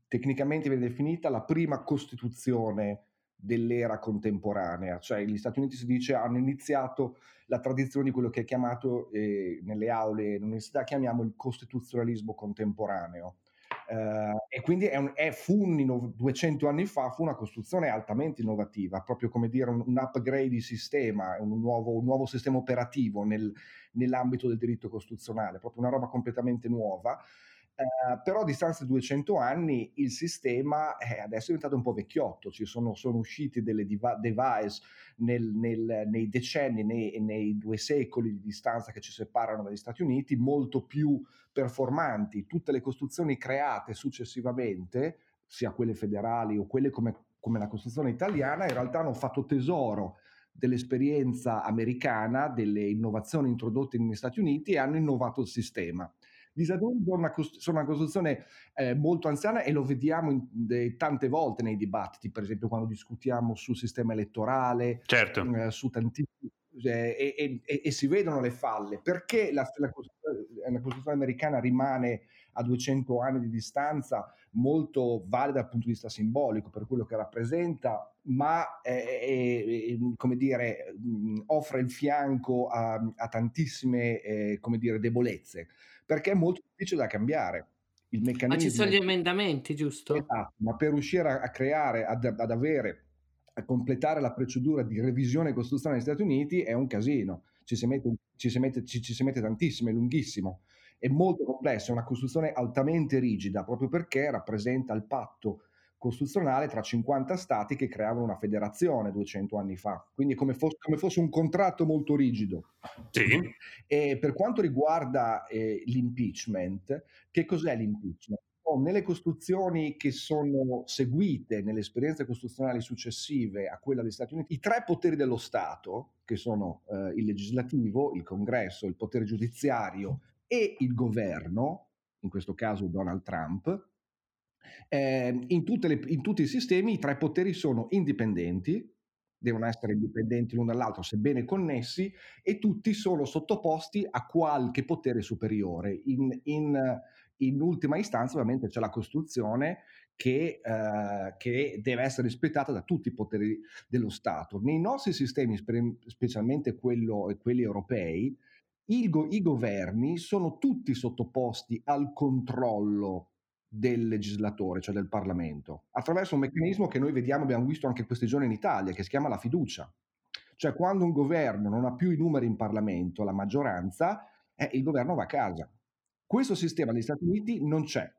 tecnicamente viene definita la prima costituzione dell'era contemporanea, cioè gli Stati Uniti si dice hanno iniziato la tradizione di quello che è chiamato eh, nelle aule all'università chiamiamo il costituzionalismo contemporaneo. Uh, e quindi è un, è, fu un, 200 anni fa, fu una costruzione altamente innovativa, proprio come dire un, un upgrade di sistema, un nuovo, un nuovo sistema operativo nel, nell'ambito del diritto costituzionale, proprio una roba completamente nuova. Uh, però a distanza di 200 anni il sistema eh, adesso è diventato un po' vecchiotto, ci sono, sono usciti delle device nel, nel, nei decenni, nei, nei, due secoli di distanza che ci separano dagli Stati Uniti, molto più performanti. Tutte le costruzioni create successivamente, sia quelle federali o quelle come, come la Costituzione italiana, in realtà hanno fatto tesoro dell'esperienza americana, delle innovazioni introdotte negli Stati Uniti e hanno innovato il sistema. Uniti sono una, Costituzione eh, molto anziana e lo vediamo in, de, tante volte nei dibattiti, per esempio quando discutiamo sul sistema elettorale, certo. eh, su tantissimi eh, e, e, e, si vedono le falle. Perché la, la, la, Costituzione americana rimane a 200 anni di distanza molto valida dal punto di vista simbolico per quello che rappresenta, ma è, come dire, offre il fianco a, a tantissime eh, come dire, debolezze perché è molto difficile da cambiare. Il meccanismo... Ma ci sono gli emendamenti, giusto? Esatto, ma per riuscire a, a creare, ad, ad, avere, a completare la procedura di revisione costituzionale negli Stati Uniti è un casino. Ci si mette, ci si mette, ci, ci si mette tantissimo, è lunghissimo. È molto complesso, è una costruzione altamente rigida, proprio perché rappresenta il patto costituzionale tra 50 stati che creavano una federazione 200 anni fa, quindi come fosse, come fosse un contratto molto rigido. Sì. E per quanto riguarda eh, l'impeachment, che cos'è l'impeachment? Oh, nelle costruzioni che sono seguite, nelle esperienze costituzionali successive a quella degli Stati Uniti, i tre poteri dello Stato, che sono eh, il legislativo, il congresso, il potere giudiziario e il governo, in questo caso Donald Trump, eh, in, le, in tutti i sistemi i tre poteri sono indipendenti, devono essere indipendenti l'uno dall'altro, sebbene connessi, e tutti sono sottoposti a qualche potere superiore. In, in, in ultima istanza, ovviamente, c'è la Costituzione che, eh, che, deve essere rispettata da tutti i poteri dello Stato. Nei nostri sistemi, specialmente quello, quelli europei, i, go- i governi sono tutti sottoposti al controllo del legislatore, cioè del Parlamento, attraverso un meccanismo che noi vediamo, abbiamo visto anche questi giorni in Italia, che si chiama la fiducia. Cioè quando un governo non ha più i numeri in Parlamento, la maggioranza, eh, il governo va a casa. Questo sistema negli Stati Uniti non c'è.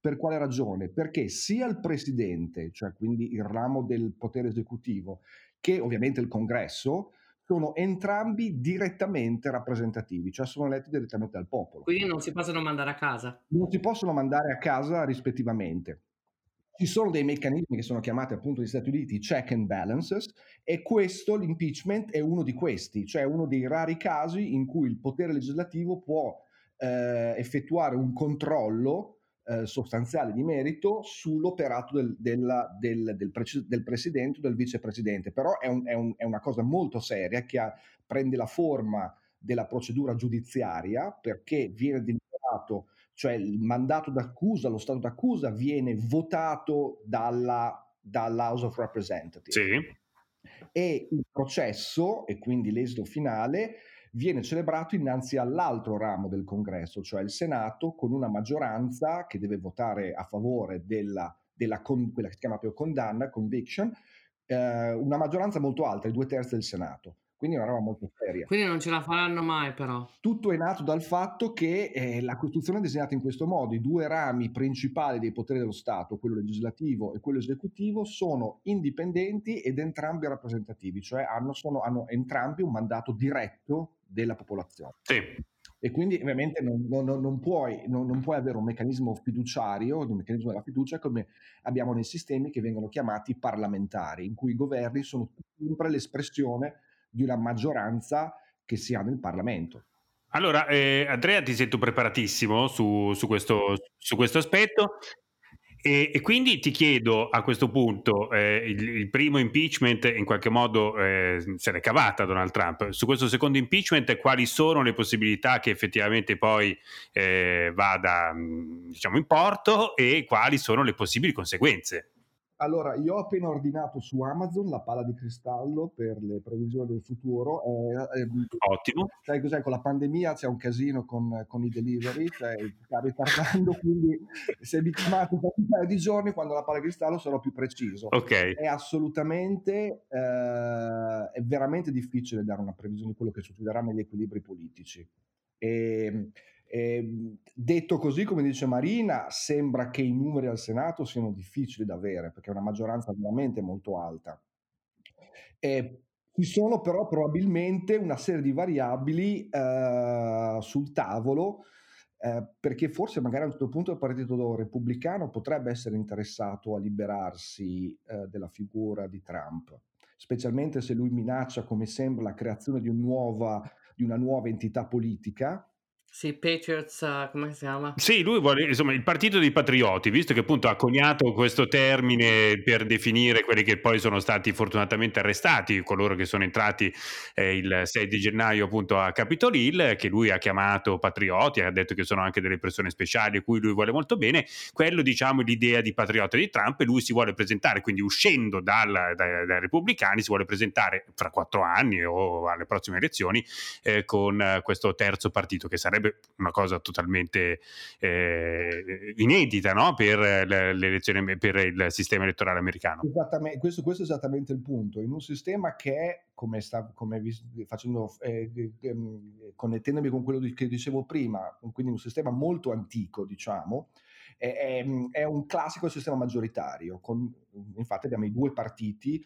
Per quale ragione? Perché sia il presidente, cioè quindi il ramo del potere esecutivo, che ovviamente il congresso, sono entrambi direttamente rappresentativi, cioè sono eletti direttamente dal popolo. Quindi non si possono mandare a casa. Non si possono mandare a casa rispettivamente. Ci sono dei meccanismi che sono chiamati appunto negli Stati Uniti check and balances e questo, l'impeachment, è uno di questi, cioè uno dei rari casi in cui il potere legislativo può eh, effettuare un controllo eh, sostanziale di merito sull'operato del, della, del, del, pre- del, presidente o del vicepresidente, però è, un, è, un, è, una cosa molto seria che ha, prende la forma della procedura giudiziaria perché viene deliberato, cioè il mandato d'accusa, lo stato d'accusa viene votato dalla, dall'House of Representatives. Sì. E il processo, e quindi l'esito finale, viene celebrato innanzi all'altro ramo del congresso, cioè il Senato, con una maggioranza che deve votare a favore della, della con, quella che si chiama più condanna, conviction, eh, una maggioranza molto alta, i due terzi del Senato. Quindi è una roba molto seria. Quindi non ce la faranno mai però. Tutto è nato dal fatto che eh, la Costituzione è disegnata in questo modo, i due rami principali dei poteri dello Stato, quello legislativo e quello esecutivo, sono indipendenti ed entrambi rappresentativi, cioè hanno, sono, hanno entrambi un mandato diretto della popolazione. Sì. E quindi ovviamente non, non, non, puoi, non, puoi, avere un meccanismo fiduciario, un meccanismo della fiducia come abbiamo nei sistemi che vengono chiamati parlamentari, in cui i governi sono sempre l'espressione di una maggioranza che si ha nel Parlamento. Allora, eh, Andrea, ti sento preparatissimo su, su, questo, su questo aspetto. E, e, quindi ti chiedo a questo punto, eh, il, il, primo impeachment in qualche modo eh, se l'è cavata Donald Trump, su questo secondo impeachment quali sono le possibilità che effettivamente poi eh, vada diciamo in porto e quali sono le possibili conseguenze? Allora, io ho appena ordinato su Amazon la palla di cristallo per le previsioni del futuro. Eh, eh, Ottimo. Sai cos'è? Con la pandemia c'è un casino con, con i delivery, cioè sta ritardando, (laughs) quindi se mi chiamate per un paio di giorni, quando la palla di cristallo sarò più preciso. Ok. È assolutamente, eh, è veramente difficile dare una previsione di quello che succederà negli equilibri politici. E, eh, detto così, come dice Marina, sembra che i numeri al Senato siano difficili da avere perché è una maggioranza veramente molto alta. Eh, ci sono però probabilmente una serie di variabili eh, sul tavolo eh, perché forse magari a un certo punto il partito repubblicano potrebbe essere interessato a liberarsi eh, della figura di Trump, specialmente se lui minaccia, come sembra, la creazione di, un nuova, di una nuova entità politica sì, Patriots, uh, come si chiama? Sì, lui vuole, insomma, il partito dei patrioti, visto che appunto ha coniato questo termine per definire quelli che poi sono stati fortunatamente arrestati, coloro che sono entrati eh, il 6 di gennaio appunto a Capitol Hill, che lui ha chiamato patrioti, ha detto che sono anche delle persone speciali a cui lui vuole molto bene, quello diciamo l'idea di patriota di Trump e lui si vuole presentare, quindi uscendo dal, dai, dai, repubblicani, si vuole presentare fra quattro anni o alle prossime elezioni eh, con questo terzo partito che sarebbe una cosa totalmente eh, inedita no? per l'elezione, per il sistema elettorale americano. Esattamente, questo, questo, è esattamente il punto. In un sistema che è, come, sta, come facendo, eh, ehm, connettendomi con quello che dicevo prima, quindi un sistema molto antico, diciamo, è, è, un classico sistema maggioritario. Con, infatti abbiamo i due partiti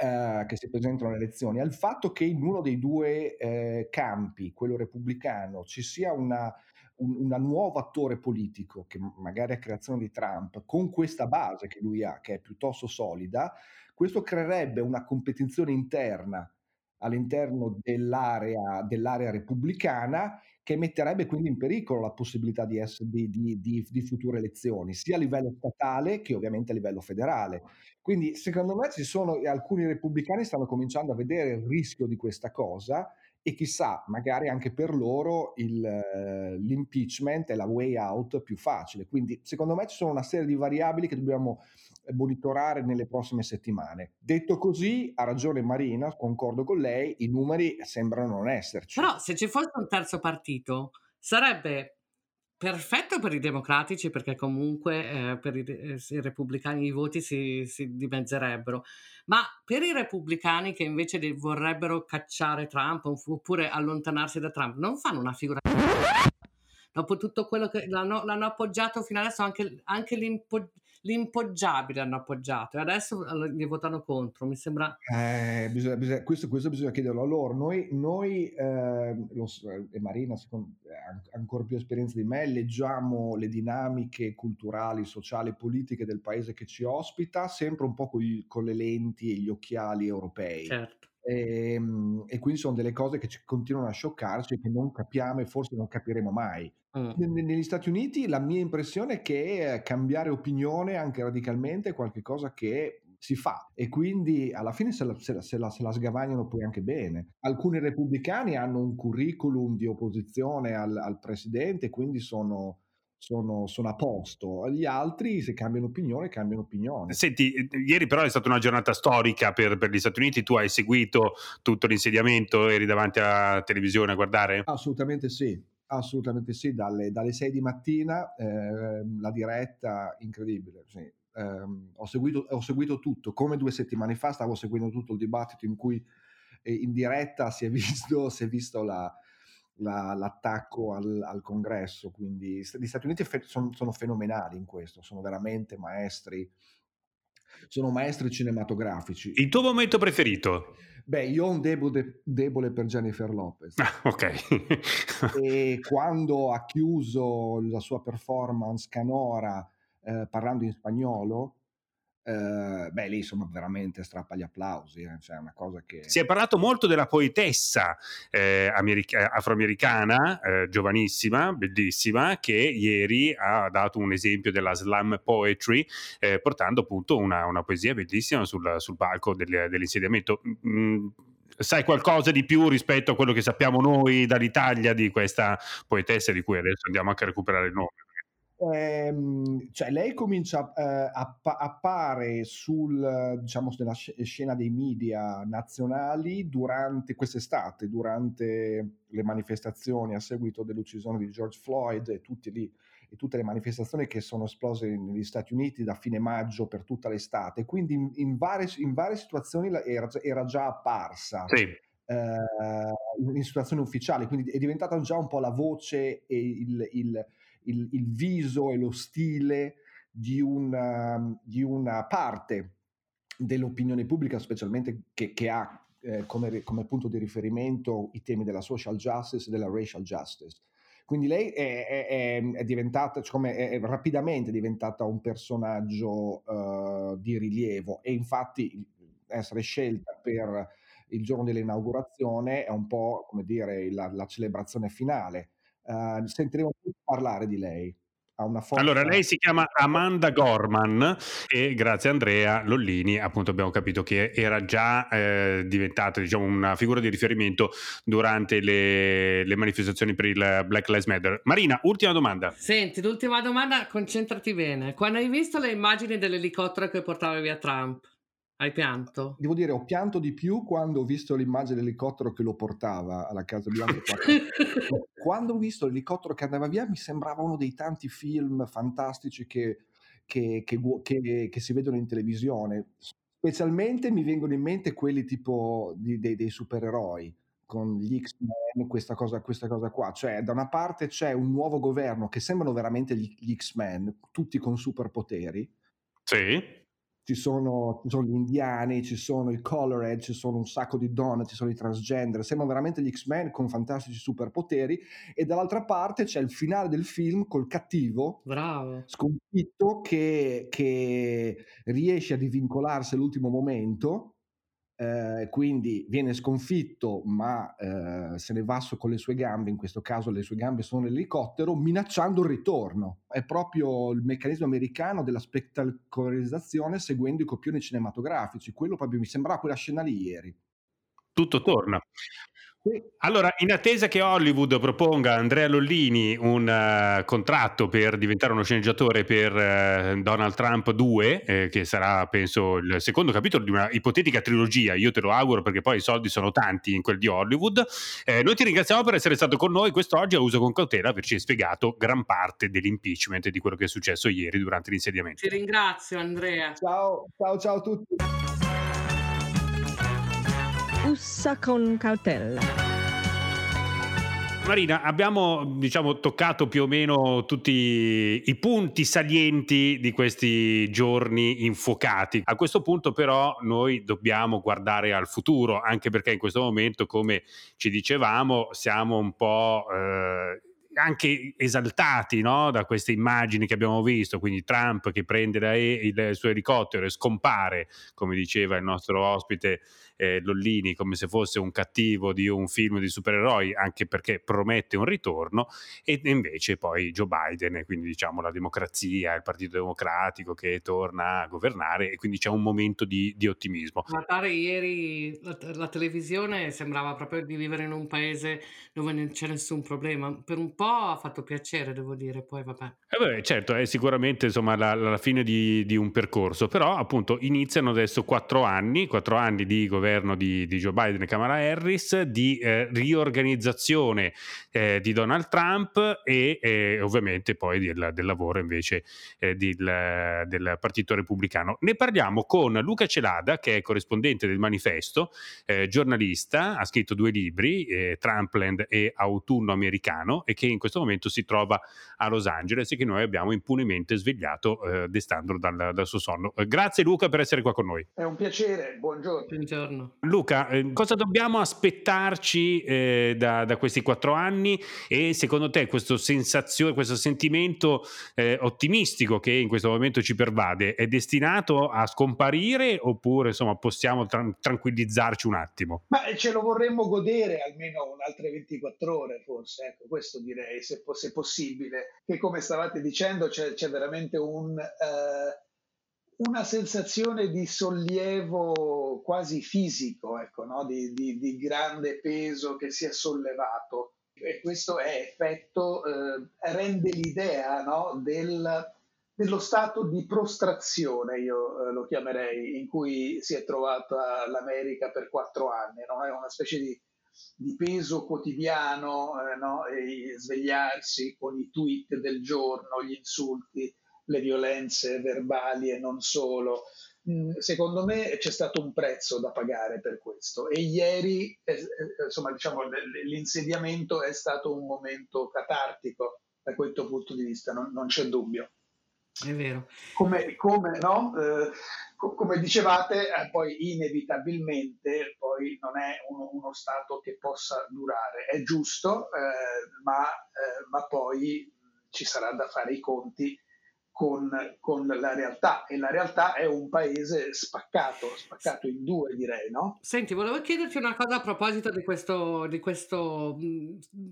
eh, che si presentano alle elezioni, al fatto che in uno dei due eh, campi, quello repubblicano, ci sia una, un una nuovo attore politico, che magari è creazione di Trump, con questa base che lui ha, che è piuttosto solida, questo creerebbe una competizione interna all'interno dell'area, dell'area repubblicana che metterebbe quindi in pericolo la possibilità di, di, di, di, future elezioni, sia a livello statale che ovviamente a livello federale. Quindi secondo me sono alcuni repubblicani stanno cominciando a vedere il rischio di questa cosa e chissà, magari anche per loro il, l'impeachment è la way out più facile. Quindi secondo me ci sono una serie di variabili che dobbiamo monitorare nelle prossime settimane. Detto così, ha ragione Marina, concordo con lei, i numeri sembrano non esserci. Però se ci fosse un terzo partito sarebbe perfetto per i democratici perché comunque eh, per i, eh, i, repubblicani i voti si, si, dimezzerebbero, ma per i repubblicani che invece vorrebbero cacciare Trump oppure allontanarsi da Trump non fanno una figura dopo tutto quello che l'hanno, l'hanno appoggiato fino adesso, anche, anche l'impoggiabile hanno appoggiato e adesso gli votano contro. Mi sembra. Eh, bisogna, bisogna, questo, questo, bisogna chiederlo a loro. Noi, noi eh, lo, e Marina, secondo, ha ancora più esperienza di me, leggiamo le dinamiche culturali, sociali, politiche del paese che ci ospita, sempre un po' con, con le lenti e gli occhiali europei. Certo. E, ehm, e, quindi sono delle cose che ci continuano a scioccarci che non capiamo e forse non capiremo mai. Mm. Negli Stati Uniti la mia impressione è che cambiare opinione anche radicalmente è qualcosa che si fa e quindi alla fine se la, se, la, se, la, se la, sgavagnano poi anche bene. Alcuni repubblicani hanno un curriculum di opposizione al, al presidente, quindi sono, sono, sono, a posto. Gli altri, se cambiano opinione, cambiano opinione. Senti, ieri però è stata una giornata storica per, per, gli Stati Uniti. Tu hai seguito tutto l'insediamento, eri davanti alla televisione a guardare? Assolutamente sì. Assolutamente sì, dalle, dalle 6 di mattina eh, la diretta incredibile. Sì. Eh, ho, seguito, ho, seguito, tutto, come due settimane fa stavo seguendo tutto il dibattito in cui eh, in diretta si è (laughs) visto, si è visto la, la, l'attacco al, al, congresso, quindi gli Stati Uniti fe- sono, sono fenomenali in questo, sono veramente maestri, sono maestri cinematografici. Il tuo momento preferito? Beh, io ho un debole, debole per Jennifer Lopez. Ah, ok. e quando ha chiuso la sua performance canora eh, parlando in spagnolo, eh, beh, lì insomma veramente strappa gli applausi, eh, cioè una cosa che... Si è parlato molto della poetessa eh, america- afroamericana, eh, giovanissima, bellissima, che ieri ha dato un esempio della slam poetry, eh, portando appunto una, una, poesia bellissima sul, sul palco del, dell'insediamento. Mm, sai qualcosa di più rispetto a quello che sappiamo noi dall'Italia di questa poetessa di cui adesso andiamo anche a recuperare il nome? Ehm, cioè lei comincia eh, a appare sul, diciamo, nella scena dei media nazionali durante quest'estate, durante le manifestazioni a seguito dell'uccisione di George Floyd e, lì, e tutte le manifestazioni che sono esplose negli Stati Uniti da fine maggio per tutta l'estate. Quindi in, in, varie, in varie, situazioni era, era già apparsa. Sì. Uh, in situazioni ufficiali, quindi è diventata già un po' la voce e il, il il, il viso e lo stile di una, di una parte dell'opinione pubblica, specialmente che, che ha eh, come, come, punto di riferimento i temi della social justice e della racial justice. Quindi lei è, è, è diventata, cioè è, rapidamente diventata un personaggio uh, di rilievo e infatti essere scelta per il giorno dell'inaugurazione è un po' come dire la, la celebrazione finale uh, sentiremo parlare di lei. Forza... Allora, lei si chiama Amanda Gorman e grazie a Andrea Lollini, appunto, abbiamo capito che era già eh, diventata diciamo, una figura di riferimento durante le, le, manifestazioni per il Black Lives Matter. Marina, ultima domanda. Senti, l'ultima domanda, concentrati bene. Quando hai visto le immagini dell'elicottero che portava via Trump, hai pianto? Devo dire, ho pianto di più quando ho visto l'immagine dell'elicottero che lo portava alla Casa Bianca. quando (laughs) ho visto l'elicottero che andava via, mi sembrava uno dei tanti film fantastici che, che, che, che si vedono in televisione. Specialmente mi vengono in mente quelli tipo di, dei, dei supereroi con gli X-Men, questa cosa, questa cosa qua. Cioè, da una parte c'è un nuovo governo che sembrano veramente gli, gli X-Men, tutti con superpoteri. Sì ci sono, ci sono, gli indiani, ci sono i colored, ci sono un sacco di donne, ci sono i transgender, sembrano veramente gli X-Men con fantastici superpoteri e dall'altra parte c'è il finale del film col cattivo Bravo. sconfitto che, che riesce a divincolarsi all'ultimo momento eh, quindi viene sconfitto, ma eh, se ne va con le sue gambe, in questo caso le sue gambe sono nell'elicottero, minacciando il ritorno. È proprio il meccanismo americano della spettacolarizzazione seguendo i copioni cinematografici. Quello proprio mi sembrava quella scena lì ieri. Tutto torna. Allora, in attesa che Hollywood proponga a Andrea Lollini un uh, contratto per diventare uno sceneggiatore per uh, Donald Trump 2, eh, che sarà, penso, il secondo capitolo di una ipotetica trilogia, io te lo auguro perché poi i soldi sono tanti in quel di Hollywood, eh, noi ti ringraziamo per essere stato con noi quest'oggi a uso con cautela, averci spiegato gran parte dell'impeachment e di quello che è successo ieri durante l'insediamento. Ti ringrazio Andrea. Ciao, ciao, ciao a tutti. Ussa con cautela. Marina, abbiamo diciamo, toccato più o meno tutti i punti salienti di questi giorni infuocati. A questo punto però noi dobbiamo guardare al futuro, anche perché in questo momento, come ci dicevamo, siamo un po'... Eh, anche esaltati no? da queste immagini che abbiamo visto, quindi Trump che prende il suo elicottero e scompare, come diceva il nostro ospite eh, Lollini come se fosse un cattivo di un film di supereroi, anche perché promette un ritorno, e invece poi Joe Biden, quindi diciamo la democrazia, il Partito Democratico che torna a governare, e quindi c'è un momento di, di ottimismo. Guardare ieri la, la, televisione sembrava proprio di vivere in un paese dove non c'è nessun problema. Per un po' ha fatto piacere, devo dire, poi vabbè. Eh beh, certo, è sicuramente insomma la, la fine di, di un percorso, però appunto iniziano adesso quattro anni, quattro anni di governo governo di, di Joe Biden e Kamala Harris, di eh, riorganizzazione eh, di Donald Trump e eh, ovviamente poi del, del lavoro invece eh, del, del, Partito Repubblicano. Ne parliamo con Luca Celada, che è corrispondente del manifesto, eh, giornalista, ha scritto due libri, eh, Trumpland e Autunno Americano, e che in questo momento si trova a Los Angeles e che noi abbiamo impunemente svegliato destandolo dal, dal suo sonno. grazie Luca per essere qua con noi. È un piacere, buongiorno. Buongiorno buongiorno. Luca, eh, cosa dobbiamo aspettarci eh, da, da, questi quattro anni e secondo te questo sensazione, questo sentimento eh, ottimistico che in questo momento ci pervade è destinato a scomparire oppure insomma possiamo tra- tranquillizzarci un attimo? Ma eh, ce lo vorremmo godere almeno altre 24 ore forse, ecco questo direi se, se possibile, che come stavate dicendo c'è, c'è veramente un... Uh, una sensazione di sollievo quasi fisico, ecco, no? di, di, di, grande peso che si è sollevato. E questo è effetto, eh, rende l'idea no? Del, dello stato di prostrazione, io eh, lo chiamerei, in cui si è trovata l'America per quattro anni. No? È una specie di, di peso quotidiano, eh, svegliarsi con i tweet del giorno, gli insulti le violenze verbali e non solo. Mm, secondo me c'è stato un prezzo da pagare per questo e ieri eh, eh, insomma, diciamo, l'insediamento è stato un momento catartico da questo punto di vista, non, non c'è dubbio. È vero. Come, come, no? eh, co- come dicevate, eh, poi inevitabilmente poi non è uno, uno, stato che possa durare. È giusto, eh, ma, eh, ma poi ci sarà da fare i conti con, con, la realtà e la realtà è un paese spaccato, spaccato in due direi, no? Senti, volevo chiederti una cosa a proposito di questo, di questo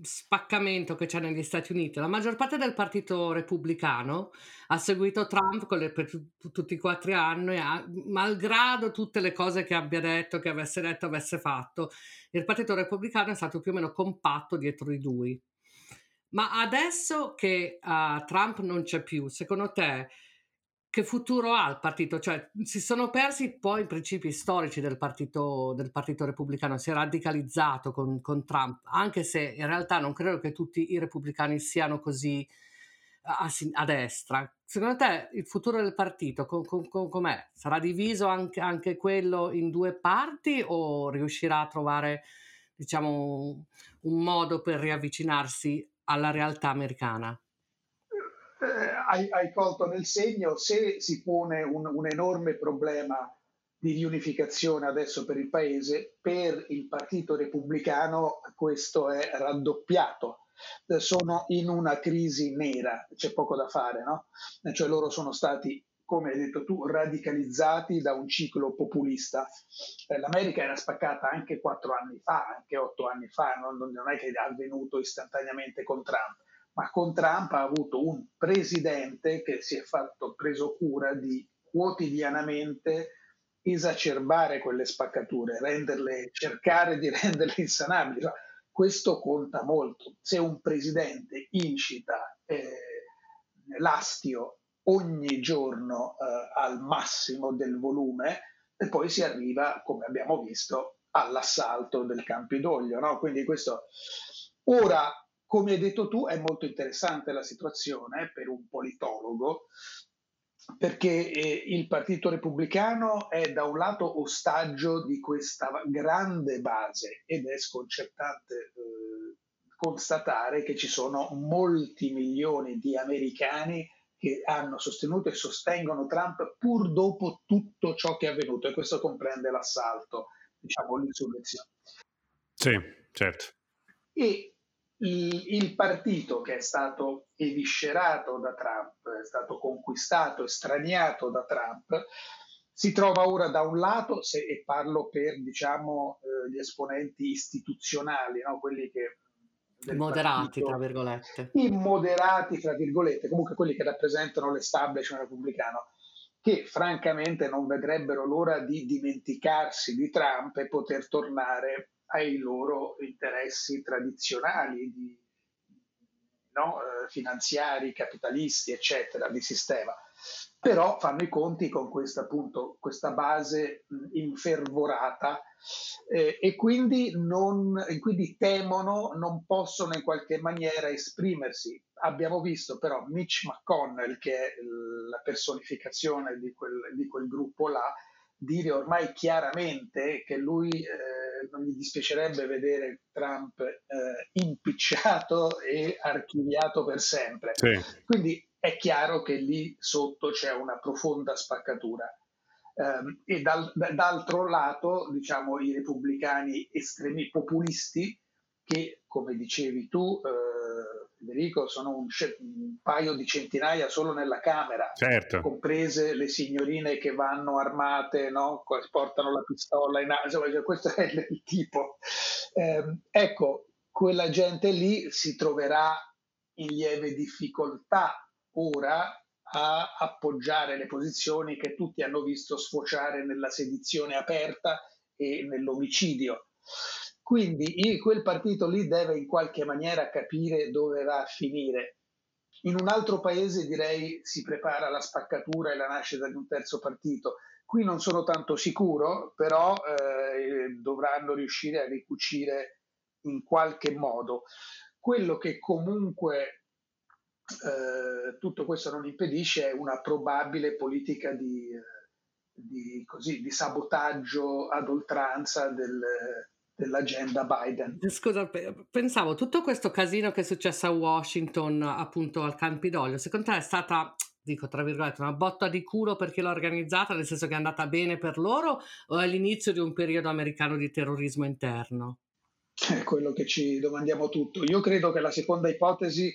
spaccamento che c'è negli Stati Uniti. La maggior parte del partito repubblicano ha seguito Trump le, per tutti i quattro anni, ha, malgrado tutte le cose che abbia detto, che avesse detto, avesse fatto. Il partito repubblicano è stato più o meno compatto dietro di lui. Ma adesso che uh, Trump non c'è più, secondo te che futuro ha il partito? Cioè, si sono persi poi i principi storici del partito, del partito repubblicano, si è radicalizzato con, con, Trump, anche se in realtà non credo che tutti i repubblicani siano così a, a destra. Secondo te il futuro del partito com, com, com'è? Sarà diviso anche, anche quello in due parti o riuscirà a trovare diciamo, un modo per riavvicinarsi alla realtà americana? Eh, hai, hai, colto nel segno, se si pone un, un enorme problema di riunificazione adesso per il paese, per il Partito Repubblicano questo è raddoppiato. Sono in una crisi nera, c'è poco da fare, no? Cioè loro sono stati come hai detto tu, radicalizzati da un ciclo populista. Eh, L'America era spaccata anche quattro anni fa, anche otto anni fa, non, non, è che è avvenuto istantaneamente con Trump, ma con Trump ha avuto un presidente che si è fatto preso cura di quotidianamente esacerbare quelle spaccature, renderle, cercare di (laughs) renderle insanabili. questo conta molto. Se un presidente incita eh, l'astio ogni giorno eh, al massimo del volume e poi si arriva, come abbiamo visto, all'assalto del Campidoglio. No? Quindi questo ora, come hai detto tu, è molto interessante la situazione per un politologo perché eh, il Partito Repubblicano è da un lato ostaggio di questa grande base ed è sconcertante eh, constatare che ci sono molti milioni di americani che hanno sostenuto e sostengono Trump pur dopo tutto ciò che è avvenuto e questo comprende l'assalto, diciamo l'insurrezione. Sì, certo. E il, il, partito che è stato eviscerato da Trump, è stato conquistato, estraniato da Trump, si trova ora da un lato, se, e parlo per diciamo, eh, gli esponenti istituzionali, no? quelli che... Moderati, partito, tra virgolette. Immoderati, tra virgolette, comunque quelli che rappresentano l'establishment repubblicano, che francamente non vedrebbero l'ora di dimenticarsi di Trump e poter tornare ai loro interessi tradizionali di, no, eh, finanziari, capitalisti, eccetera, di sistema. Però fanno i conti con questa, appunto, questa base infervorata eh, e quindi, non, quindi temono, non possono in qualche maniera esprimersi. Abbiamo visto però Mitch McConnell, che è la personificazione di quel, di quel gruppo là, dire ormai chiaramente che lui eh, non gli dispiacerebbe vedere Trump eh, impicciato e archiviato per sempre. Sì. Quindi è chiaro che lì sotto c'è una profonda spaccatura. Um, e dal, d'altro lato, diciamo, i repubblicani estremi populisti che, come dicevi tu, eh, Federico, sono un, un, paio di centinaia solo nella Camera, certo. comprese le signorine che vanno armate, no? portano la pistola in insomma, cioè, questo è il tipo. Eh, ecco, quella gente lì si troverà in lieve difficoltà ora a appoggiare le posizioni che tutti hanno visto sfociare nella sedizione aperta e nell'omicidio. Quindi quel partito lì deve in qualche maniera capire dove va a finire. In un altro paese direi si prepara la spaccatura e la nascita di un terzo partito. Qui non sono tanto sicuro, però eh, dovranno riuscire a ricucire in qualche modo. Quello che comunque eh, tutto questo non impedisce una probabile politica di, di, così, di sabotaggio ad oltranza del, dell'agenda Biden. Scusa, pensavo tutto questo casino che è successo a Washington, appunto al Campidoglio, secondo te è stata, dico tra virgolette, una botta di culo perché l'ha organizzata, nel senso che è andata bene per loro, o è l'inizio di un periodo americano di terrorismo interno? È quello che ci domandiamo tutto. Io credo che la seconda ipotesi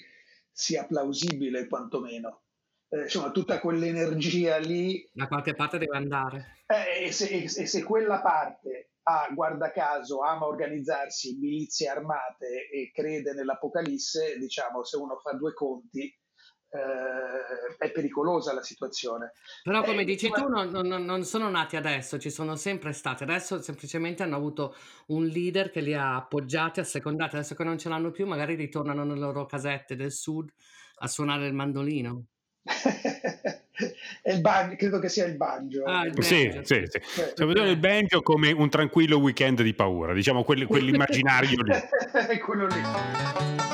sia plausibile quantomeno. Eh, insomma, tutta quell'energia lì... Da qualche parte deve andare. Eh, e, se, e, se, quella parte ha, guarda caso, ama organizzarsi milizie armate e crede nell'apocalisse, diciamo, se uno fa due conti, eh, è pericolosa la situazione. Però come eh, dici ma... tu non, non, non, sono nati adesso, ci sono sempre stati, adesso semplicemente hanno avuto un leader che li ha appoggiati, assecondati, adesso che non ce l'hanno più magari ritornano nelle loro casette del sud a suonare il mandolino. (laughs) il banjo, credo che sia il banjo. Ah, il sì, sì, sì. Cioè, Cioè, il banjo come un tranquillo weekend di paura, diciamo quelli, quell'immaginario (laughs) lì. (laughs) quello lì.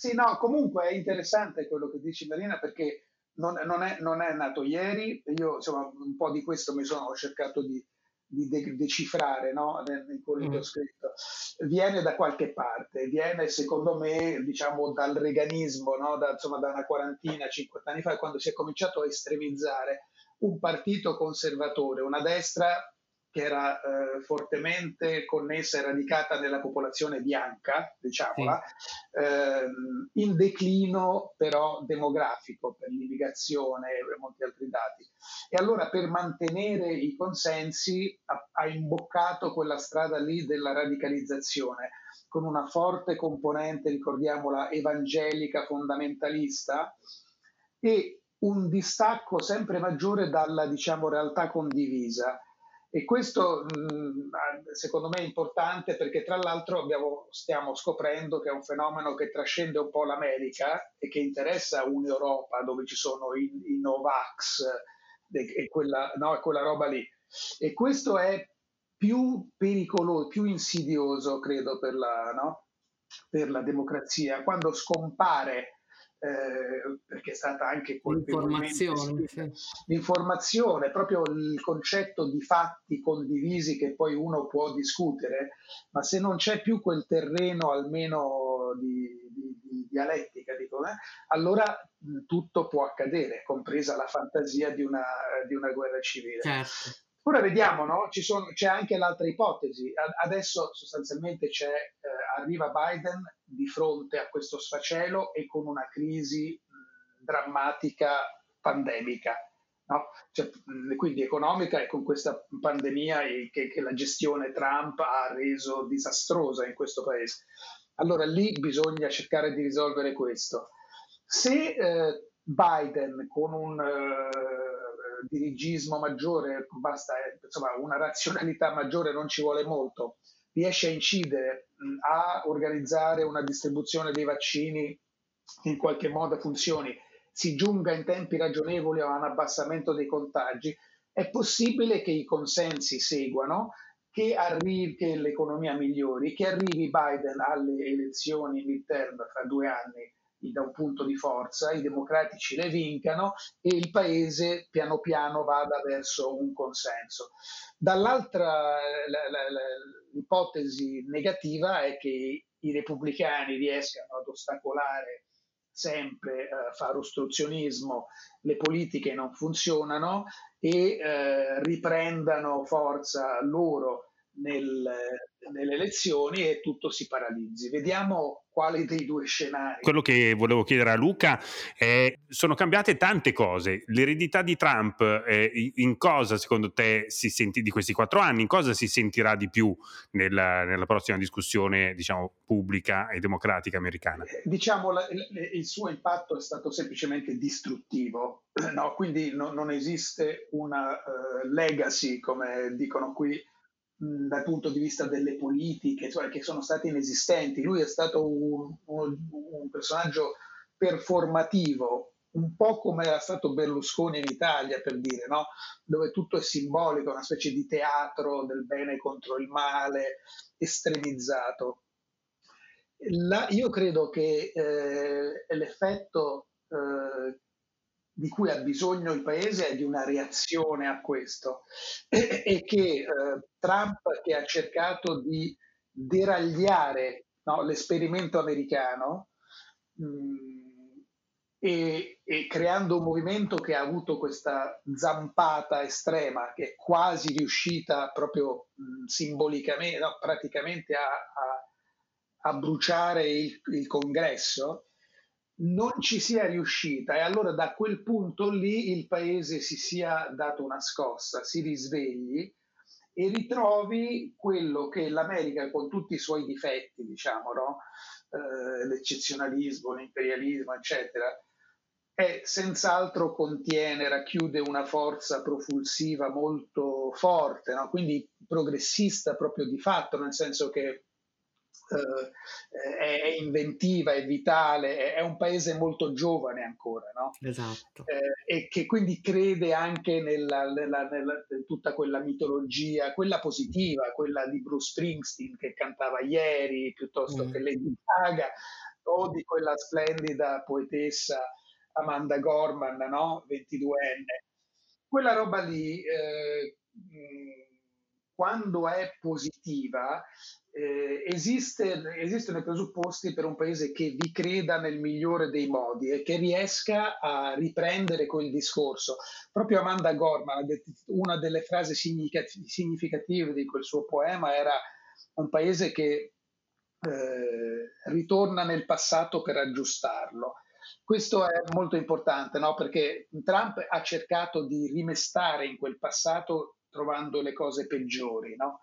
Sì, no, comunque è interessante quello che dici Marina perché non, non, è, non è, nato ieri, io insomma un po' di questo mi sono cercato di, di de- decifrare no? in quello che ho mm. scritto, viene da qualche parte, viene secondo me diciamo dal reganismo, no? da, insomma da una quarantina, cinquanta anni fa, quando si è cominciato a estremizzare un partito conservatore, una destra che era eh, fortemente connessa e radicata nella popolazione bianca, diciamola, sì. ehm, in declino però demografico per l'immigrazione e molti altri dati. E allora per mantenere i consensi ha, ha imboccato quella strada lì della radicalizzazione, con una forte componente, ricordiamola, evangelica fondamentalista e un distacco sempre maggiore dalla diciamo, realtà condivisa. E questo mh, secondo me è importante perché tra l'altro abbiamo, stiamo scoprendo che è un fenomeno che trascende un po' l'America e che interessa un'Europa dove ci sono i, i Novax e, e, quella, no, quella roba lì. E questo è più pericoloso, più insidioso, credo, per la, no? per la democrazia. Quando scompare eh, perché è stata anche l'informazione, sì. l'informazione, proprio il concetto di fatti condivisi che poi uno può discutere, ma se non c'è più quel terreno almeno di, di, di dialettica, dico, eh, allora tutto può accadere, compresa la fantasia di una, di una guerra civile. Certo. Ora vediamo, no? sono, c'è anche l'altra ipotesi. Adesso sostanzialmente eh, arriva Biden di fronte a questo sfacelo e con una crisi drammatica pandemica. No? Cioè, quindi economica e con questa pandemia che, che, la gestione Trump ha reso disastrosa in questo paese. Allora lì bisogna cercare di risolvere questo. Se eh, Biden con un uh, dirigismo maggiore, basta eh, insomma, una razionalità maggiore, non ci vuole molto, riesce a incidere mh, a organizzare una distribuzione dei vaccini che in qualche modo funzioni, si giunga in tempi ragionevoli a un abbassamento dei contagi, è possibile che i consensi seguano, che, arrivi, che l'economia migliori, che arrivi Biden alle elezioni midterm fra due anni da un punto di forza, i democratici le vincano e il paese piano piano vada verso un consenso. Dall'altra l'ipotesi negativa è che i repubblicani riescano ad ostacolare sempre eh, fare ostruzionismo, le politiche non funzionano e eh, riprendano forza loro nel, nelle elezioni e tutto si paralizzi. Vediamo quale dei due scenari. Quello che volevo chiedere a Luca è, sono cambiate tante cose. L'eredità di Trump, eh, in cosa secondo te si senti di questi quattro anni, in cosa si sentirà di più nella, nella prossima discussione diciamo, pubblica e democratica americana? Eh, diciamo, la, il suo impatto è stato semplicemente distruttivo, (clears throat) no? quindi no, non esiste una uh, legacy, come dicono qui, dal punto di vista delle politiche, cioè che sono state inesistenti. Lui è stato un, un, un, personaggio performativo, un po' come era stato Berlusconi in Italia, per dire, no? dove tutto è simbolico, una specie di teatro del bene contro il male, estremizzato. La, io credo che eh, l'effetto eh, di cui ha bisogno il paese è di una reazione a questo. E, (clears throat) e che eh, Trump che ha cercato di deragliare no, l'esperimento americano mh, mm, e, e, creando un movimento che ha avuto questa zampata estrema che è quasi riuscita proprio mh, mm, simbolicamente, no, praticamente a, a, a bruciare il, il congresso, non ci sia riuscita e allora da quel punto lì il paese si sia dato una scossa, si risvegli e ritrovi quello che l'America con tutti i suoi difetti, diciamo, no? eh, l'eccezionalismo, l'imperialismo, eccetera, è senz'altro contiene, racchiude una forza propulsiva molto forte, no? quindi progressista proprio di fatto, nel senso che eh, è, inventiva, è vitale, è, un paese molto giovane ancora, no? Esatto. Eh, e che quindi crede anche nella, nella, nella, in tutta quella mitologia, quella positiva, quella di Bruce Springsteen che cantava ieri, piuttosto mm. che Lady Gaga, o di quella splendida poetessa Amanda Gorman, no? 22enne. Quella roba lì, eh, quando è positiva, eh, esiste, esistono i presupposti per un paese che vi creda nel migliore dei modi e che riesca a riprendere quel discorso. Proprio Amanda Gorman, una delle frasi significative di quel suo poema era un paese che eh, ritorna nel passato per aggiustarlo. Questo è molto importante, no? perché Trump ha cercato di rimestare in quel passato trovando le cose peggiori, no?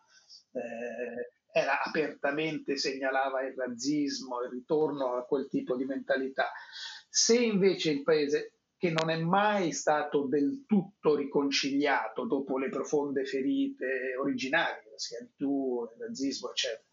eh, era apertamente segnalava il razzismo, il ritorno a quel tipo di mentalità. Se invece il paese che non è mai stato del tutto riconciliato dopo le profonde ferite originali, la schiavitù, il nazismo, eccetera.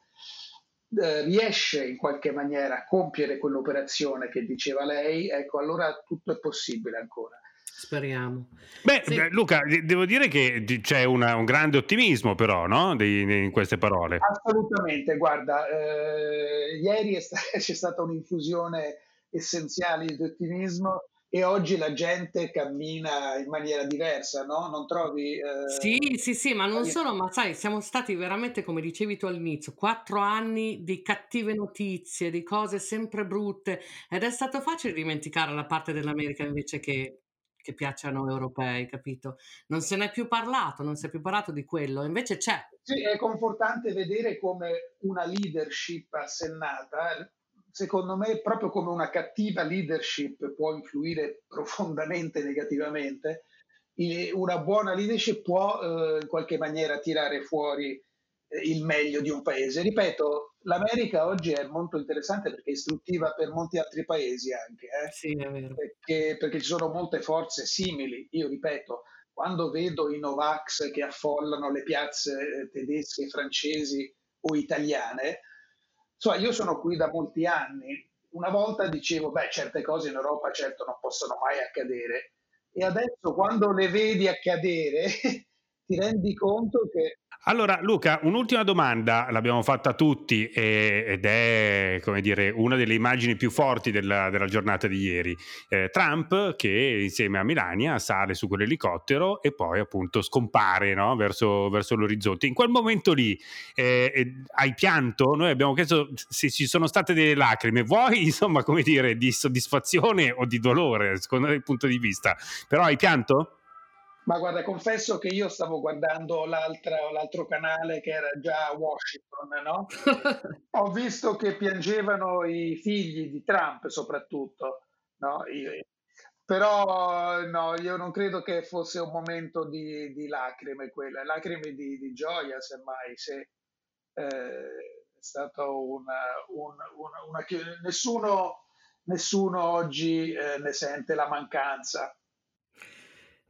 Eh, riesce in qualche maniera a compiere quell'operazione che diceva lei, ecco, allora tutto è possibile ancora. Speriamo. Beh, sì. Luca, devo dire che c'è una, un grande ottimismo però, no? Di, in queste parole. Assolutamente, guarda, eh, ieri sta- (laughs) c'è stata un'infusione essenziale di ottimismo e oggi la gente cammina in maniera diversa, no? Non trovi... Eh... Sì, sì, sì, ma non solo, ma sai, siamo stati veramente, come dicevi tu all'inizio, quattro anni di cattive notizie, di cose sempre brutte, ed è stato facile dimenticare la parte dell'America invece che, che noi europei, capito? Non se n'è più parlato, non si è più parlato di quello, invece c'è. Sì, è confortante vedere come una leadership assennata secondo me, proprio come una cattiva leadership può influire profondamente negativamente, una buona leadership può eh, in qualche maniera tirare fuori il meglio di un paese. Ripeto, l'America oggi è molto interessante perché è istruttiva per molti altri paesi anche, eh? sì, perché, perché, ci sono molte forze simili. Io ripeto, quando vedo i Novax che affollano le piazze eh, tedesche, francesi o italiane, Insomma, io sono qui da molti anni. Una volta dicevo, beh, certe cose in Europa certo non possono mai accadere. E adesso quando le vedi accadere, (laughs) ti rendi conto che allora, Luca, un'ultima domanda, l'abbiamo fatta tutti ed è, come dire, una delle immagini più forti della, della giornata di ieri. Eh, Trump che insieme a Melania sale su quell'elicottero e poi appunto scompare no? verso, verso, l'orizzonte. In quel momento lì eh, eh, hai pianto? Noi abbiamo chiesto se ci sono state delle lacrime. Vuoi, (laughs) insomma, come dire, di soddisfazione o di dolore, secondo il punto di vista? Però hai pianto? Ma guarda, confesso che io stavo guardando l'altro canale che era già Washington, no? (laughs) Ho visto che piangevano i figli di Trump soprattutto, no? Io, però no, io non credo che fosse un momento di, di lacrime quelle, lacrime di, di gioia semmai, se eh, è stato una, una, una, una nessuno, nessuno oggi eh, ne sente la mancanza.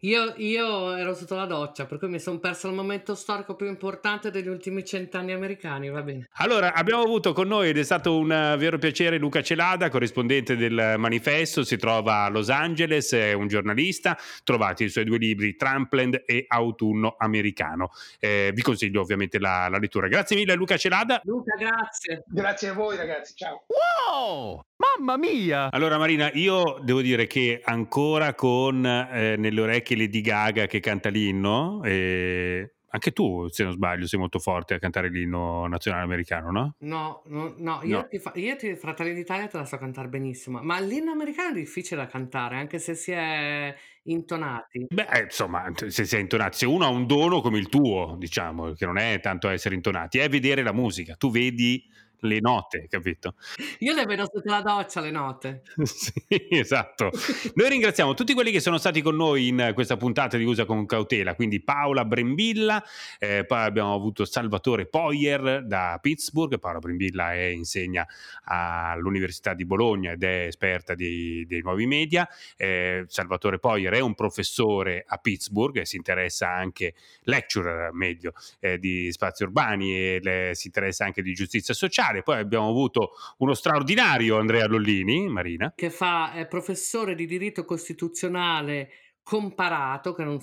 Io, io ero sotto la doccia, per cui mi sono perso il momento storico più importante degli ultimi cent'anni americani, va bene. Allora, abbiamo avuto con noi, ed è stato un vero piacere, Luca Celada, corrispondente del Manifesto, si trova a Los Angeles, è un giornalista, trovate i suoi due libri, Trumpland e Autunno Americano. Eh, vi consiglio ovviamente la, la lettura. Grazie mille Luca Celada. Luca, grazie. Grazie a voi ragazzi, ciao. Wow! Mamma mia! Allora Marina, io devo dire che ancora con eh, nelle orecchie Lady Gaga che canta l'inno, eh, anche tu, se non sbaglio, sei molto forte a cantare l'inno nazionale americano, no? No, no, no. Io, no. Ti fa- io ti, Fratelli d'Italia te la so cantare benissimo, ma l'inno americano è difficile da cantare, anche se si è intonati. Beh, insomma, se si è intonati, se uno ha un dono come il tuo, diciamo, che non è tanto essere intonati, è vedere la musica. Tu vedi le note, capito? Io le vedo sotto la doccia le note. (laughs) sì, esatto. Noi ringraziamo tutti quelli che sono stati con noi in questa puntata di Usa con cautela, quindi Paola Brembilla, eh, poi abbiamo avuto Salvatore Poyer da Pittsburgh, Paola Brembilla è, insegna all'Università di Bologna ed è esperta di, dei nuovi media, eh, Salvatore Poyer è un professore a Pittsburgh e si interessa anche, lecturer meglio, eh, di spazi urbani e le, si interessa anche di giustizia sociale particolare. Poi abbiamo avuto uno straordinario Andrea Lollini, Marina. Che fa, è professore di diritto costituzionale comparato, che non,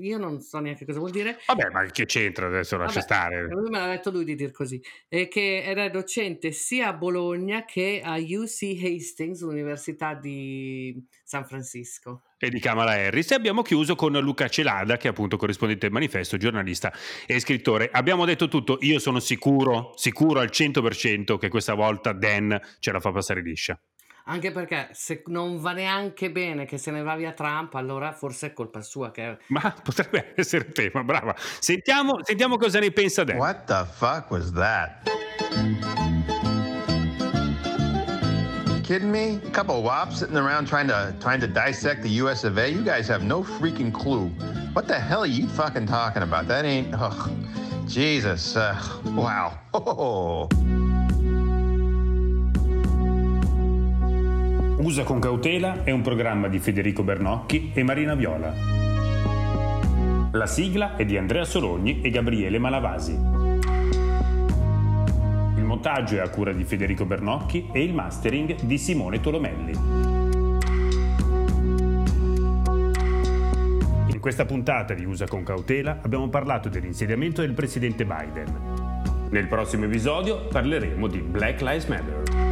io non so neanche cosa vuol dire. Vabbè, ma che c'entra adesso? Lascia Vabbè, stare. Lui me l'ha detto lui di dir così. E che era docente sia a Bologna che a UC Hastings, l'Università di San Francisco. E di Kamala Harris. E abbiamo chiuso con Luca Celada, che è appunto corrispondente del manifesto, giornalista e scrittore. Abbiamo detto tutto. Io sono sicuro, sicuro al 100% che questa volta Dan ce la fa passare liscia. Anche perché se non va neanche bene che se ne va via Trump, allora forse è colpa sua. Che... Ma potrebbe essere il tema, brava. Sentiamo, sentiamo cosa ne pensa Dan. What the fuck was that? kidding me? A couple of wops sitting around trying to trying to dissect the US of A. You guys have no freaking clue. What the hell are you fucking talking about? That ain't. Ugh. Jesus. Uh, wow. (laughs) Oh. Usa con cautela è un programma di Federico Bernocchi e Marina Viola. La sigla è di Andrea Sologni e Gabriele Malavasi. Il montaggio è a cura di Federico Bernocchi e il mastering di Simone Tolomelli. In questa puntata di Usa con cautela abbiamo parlato dell'insediamento del presidente Biden. Nel prossimo episodio parleremo di Black Lives Matter.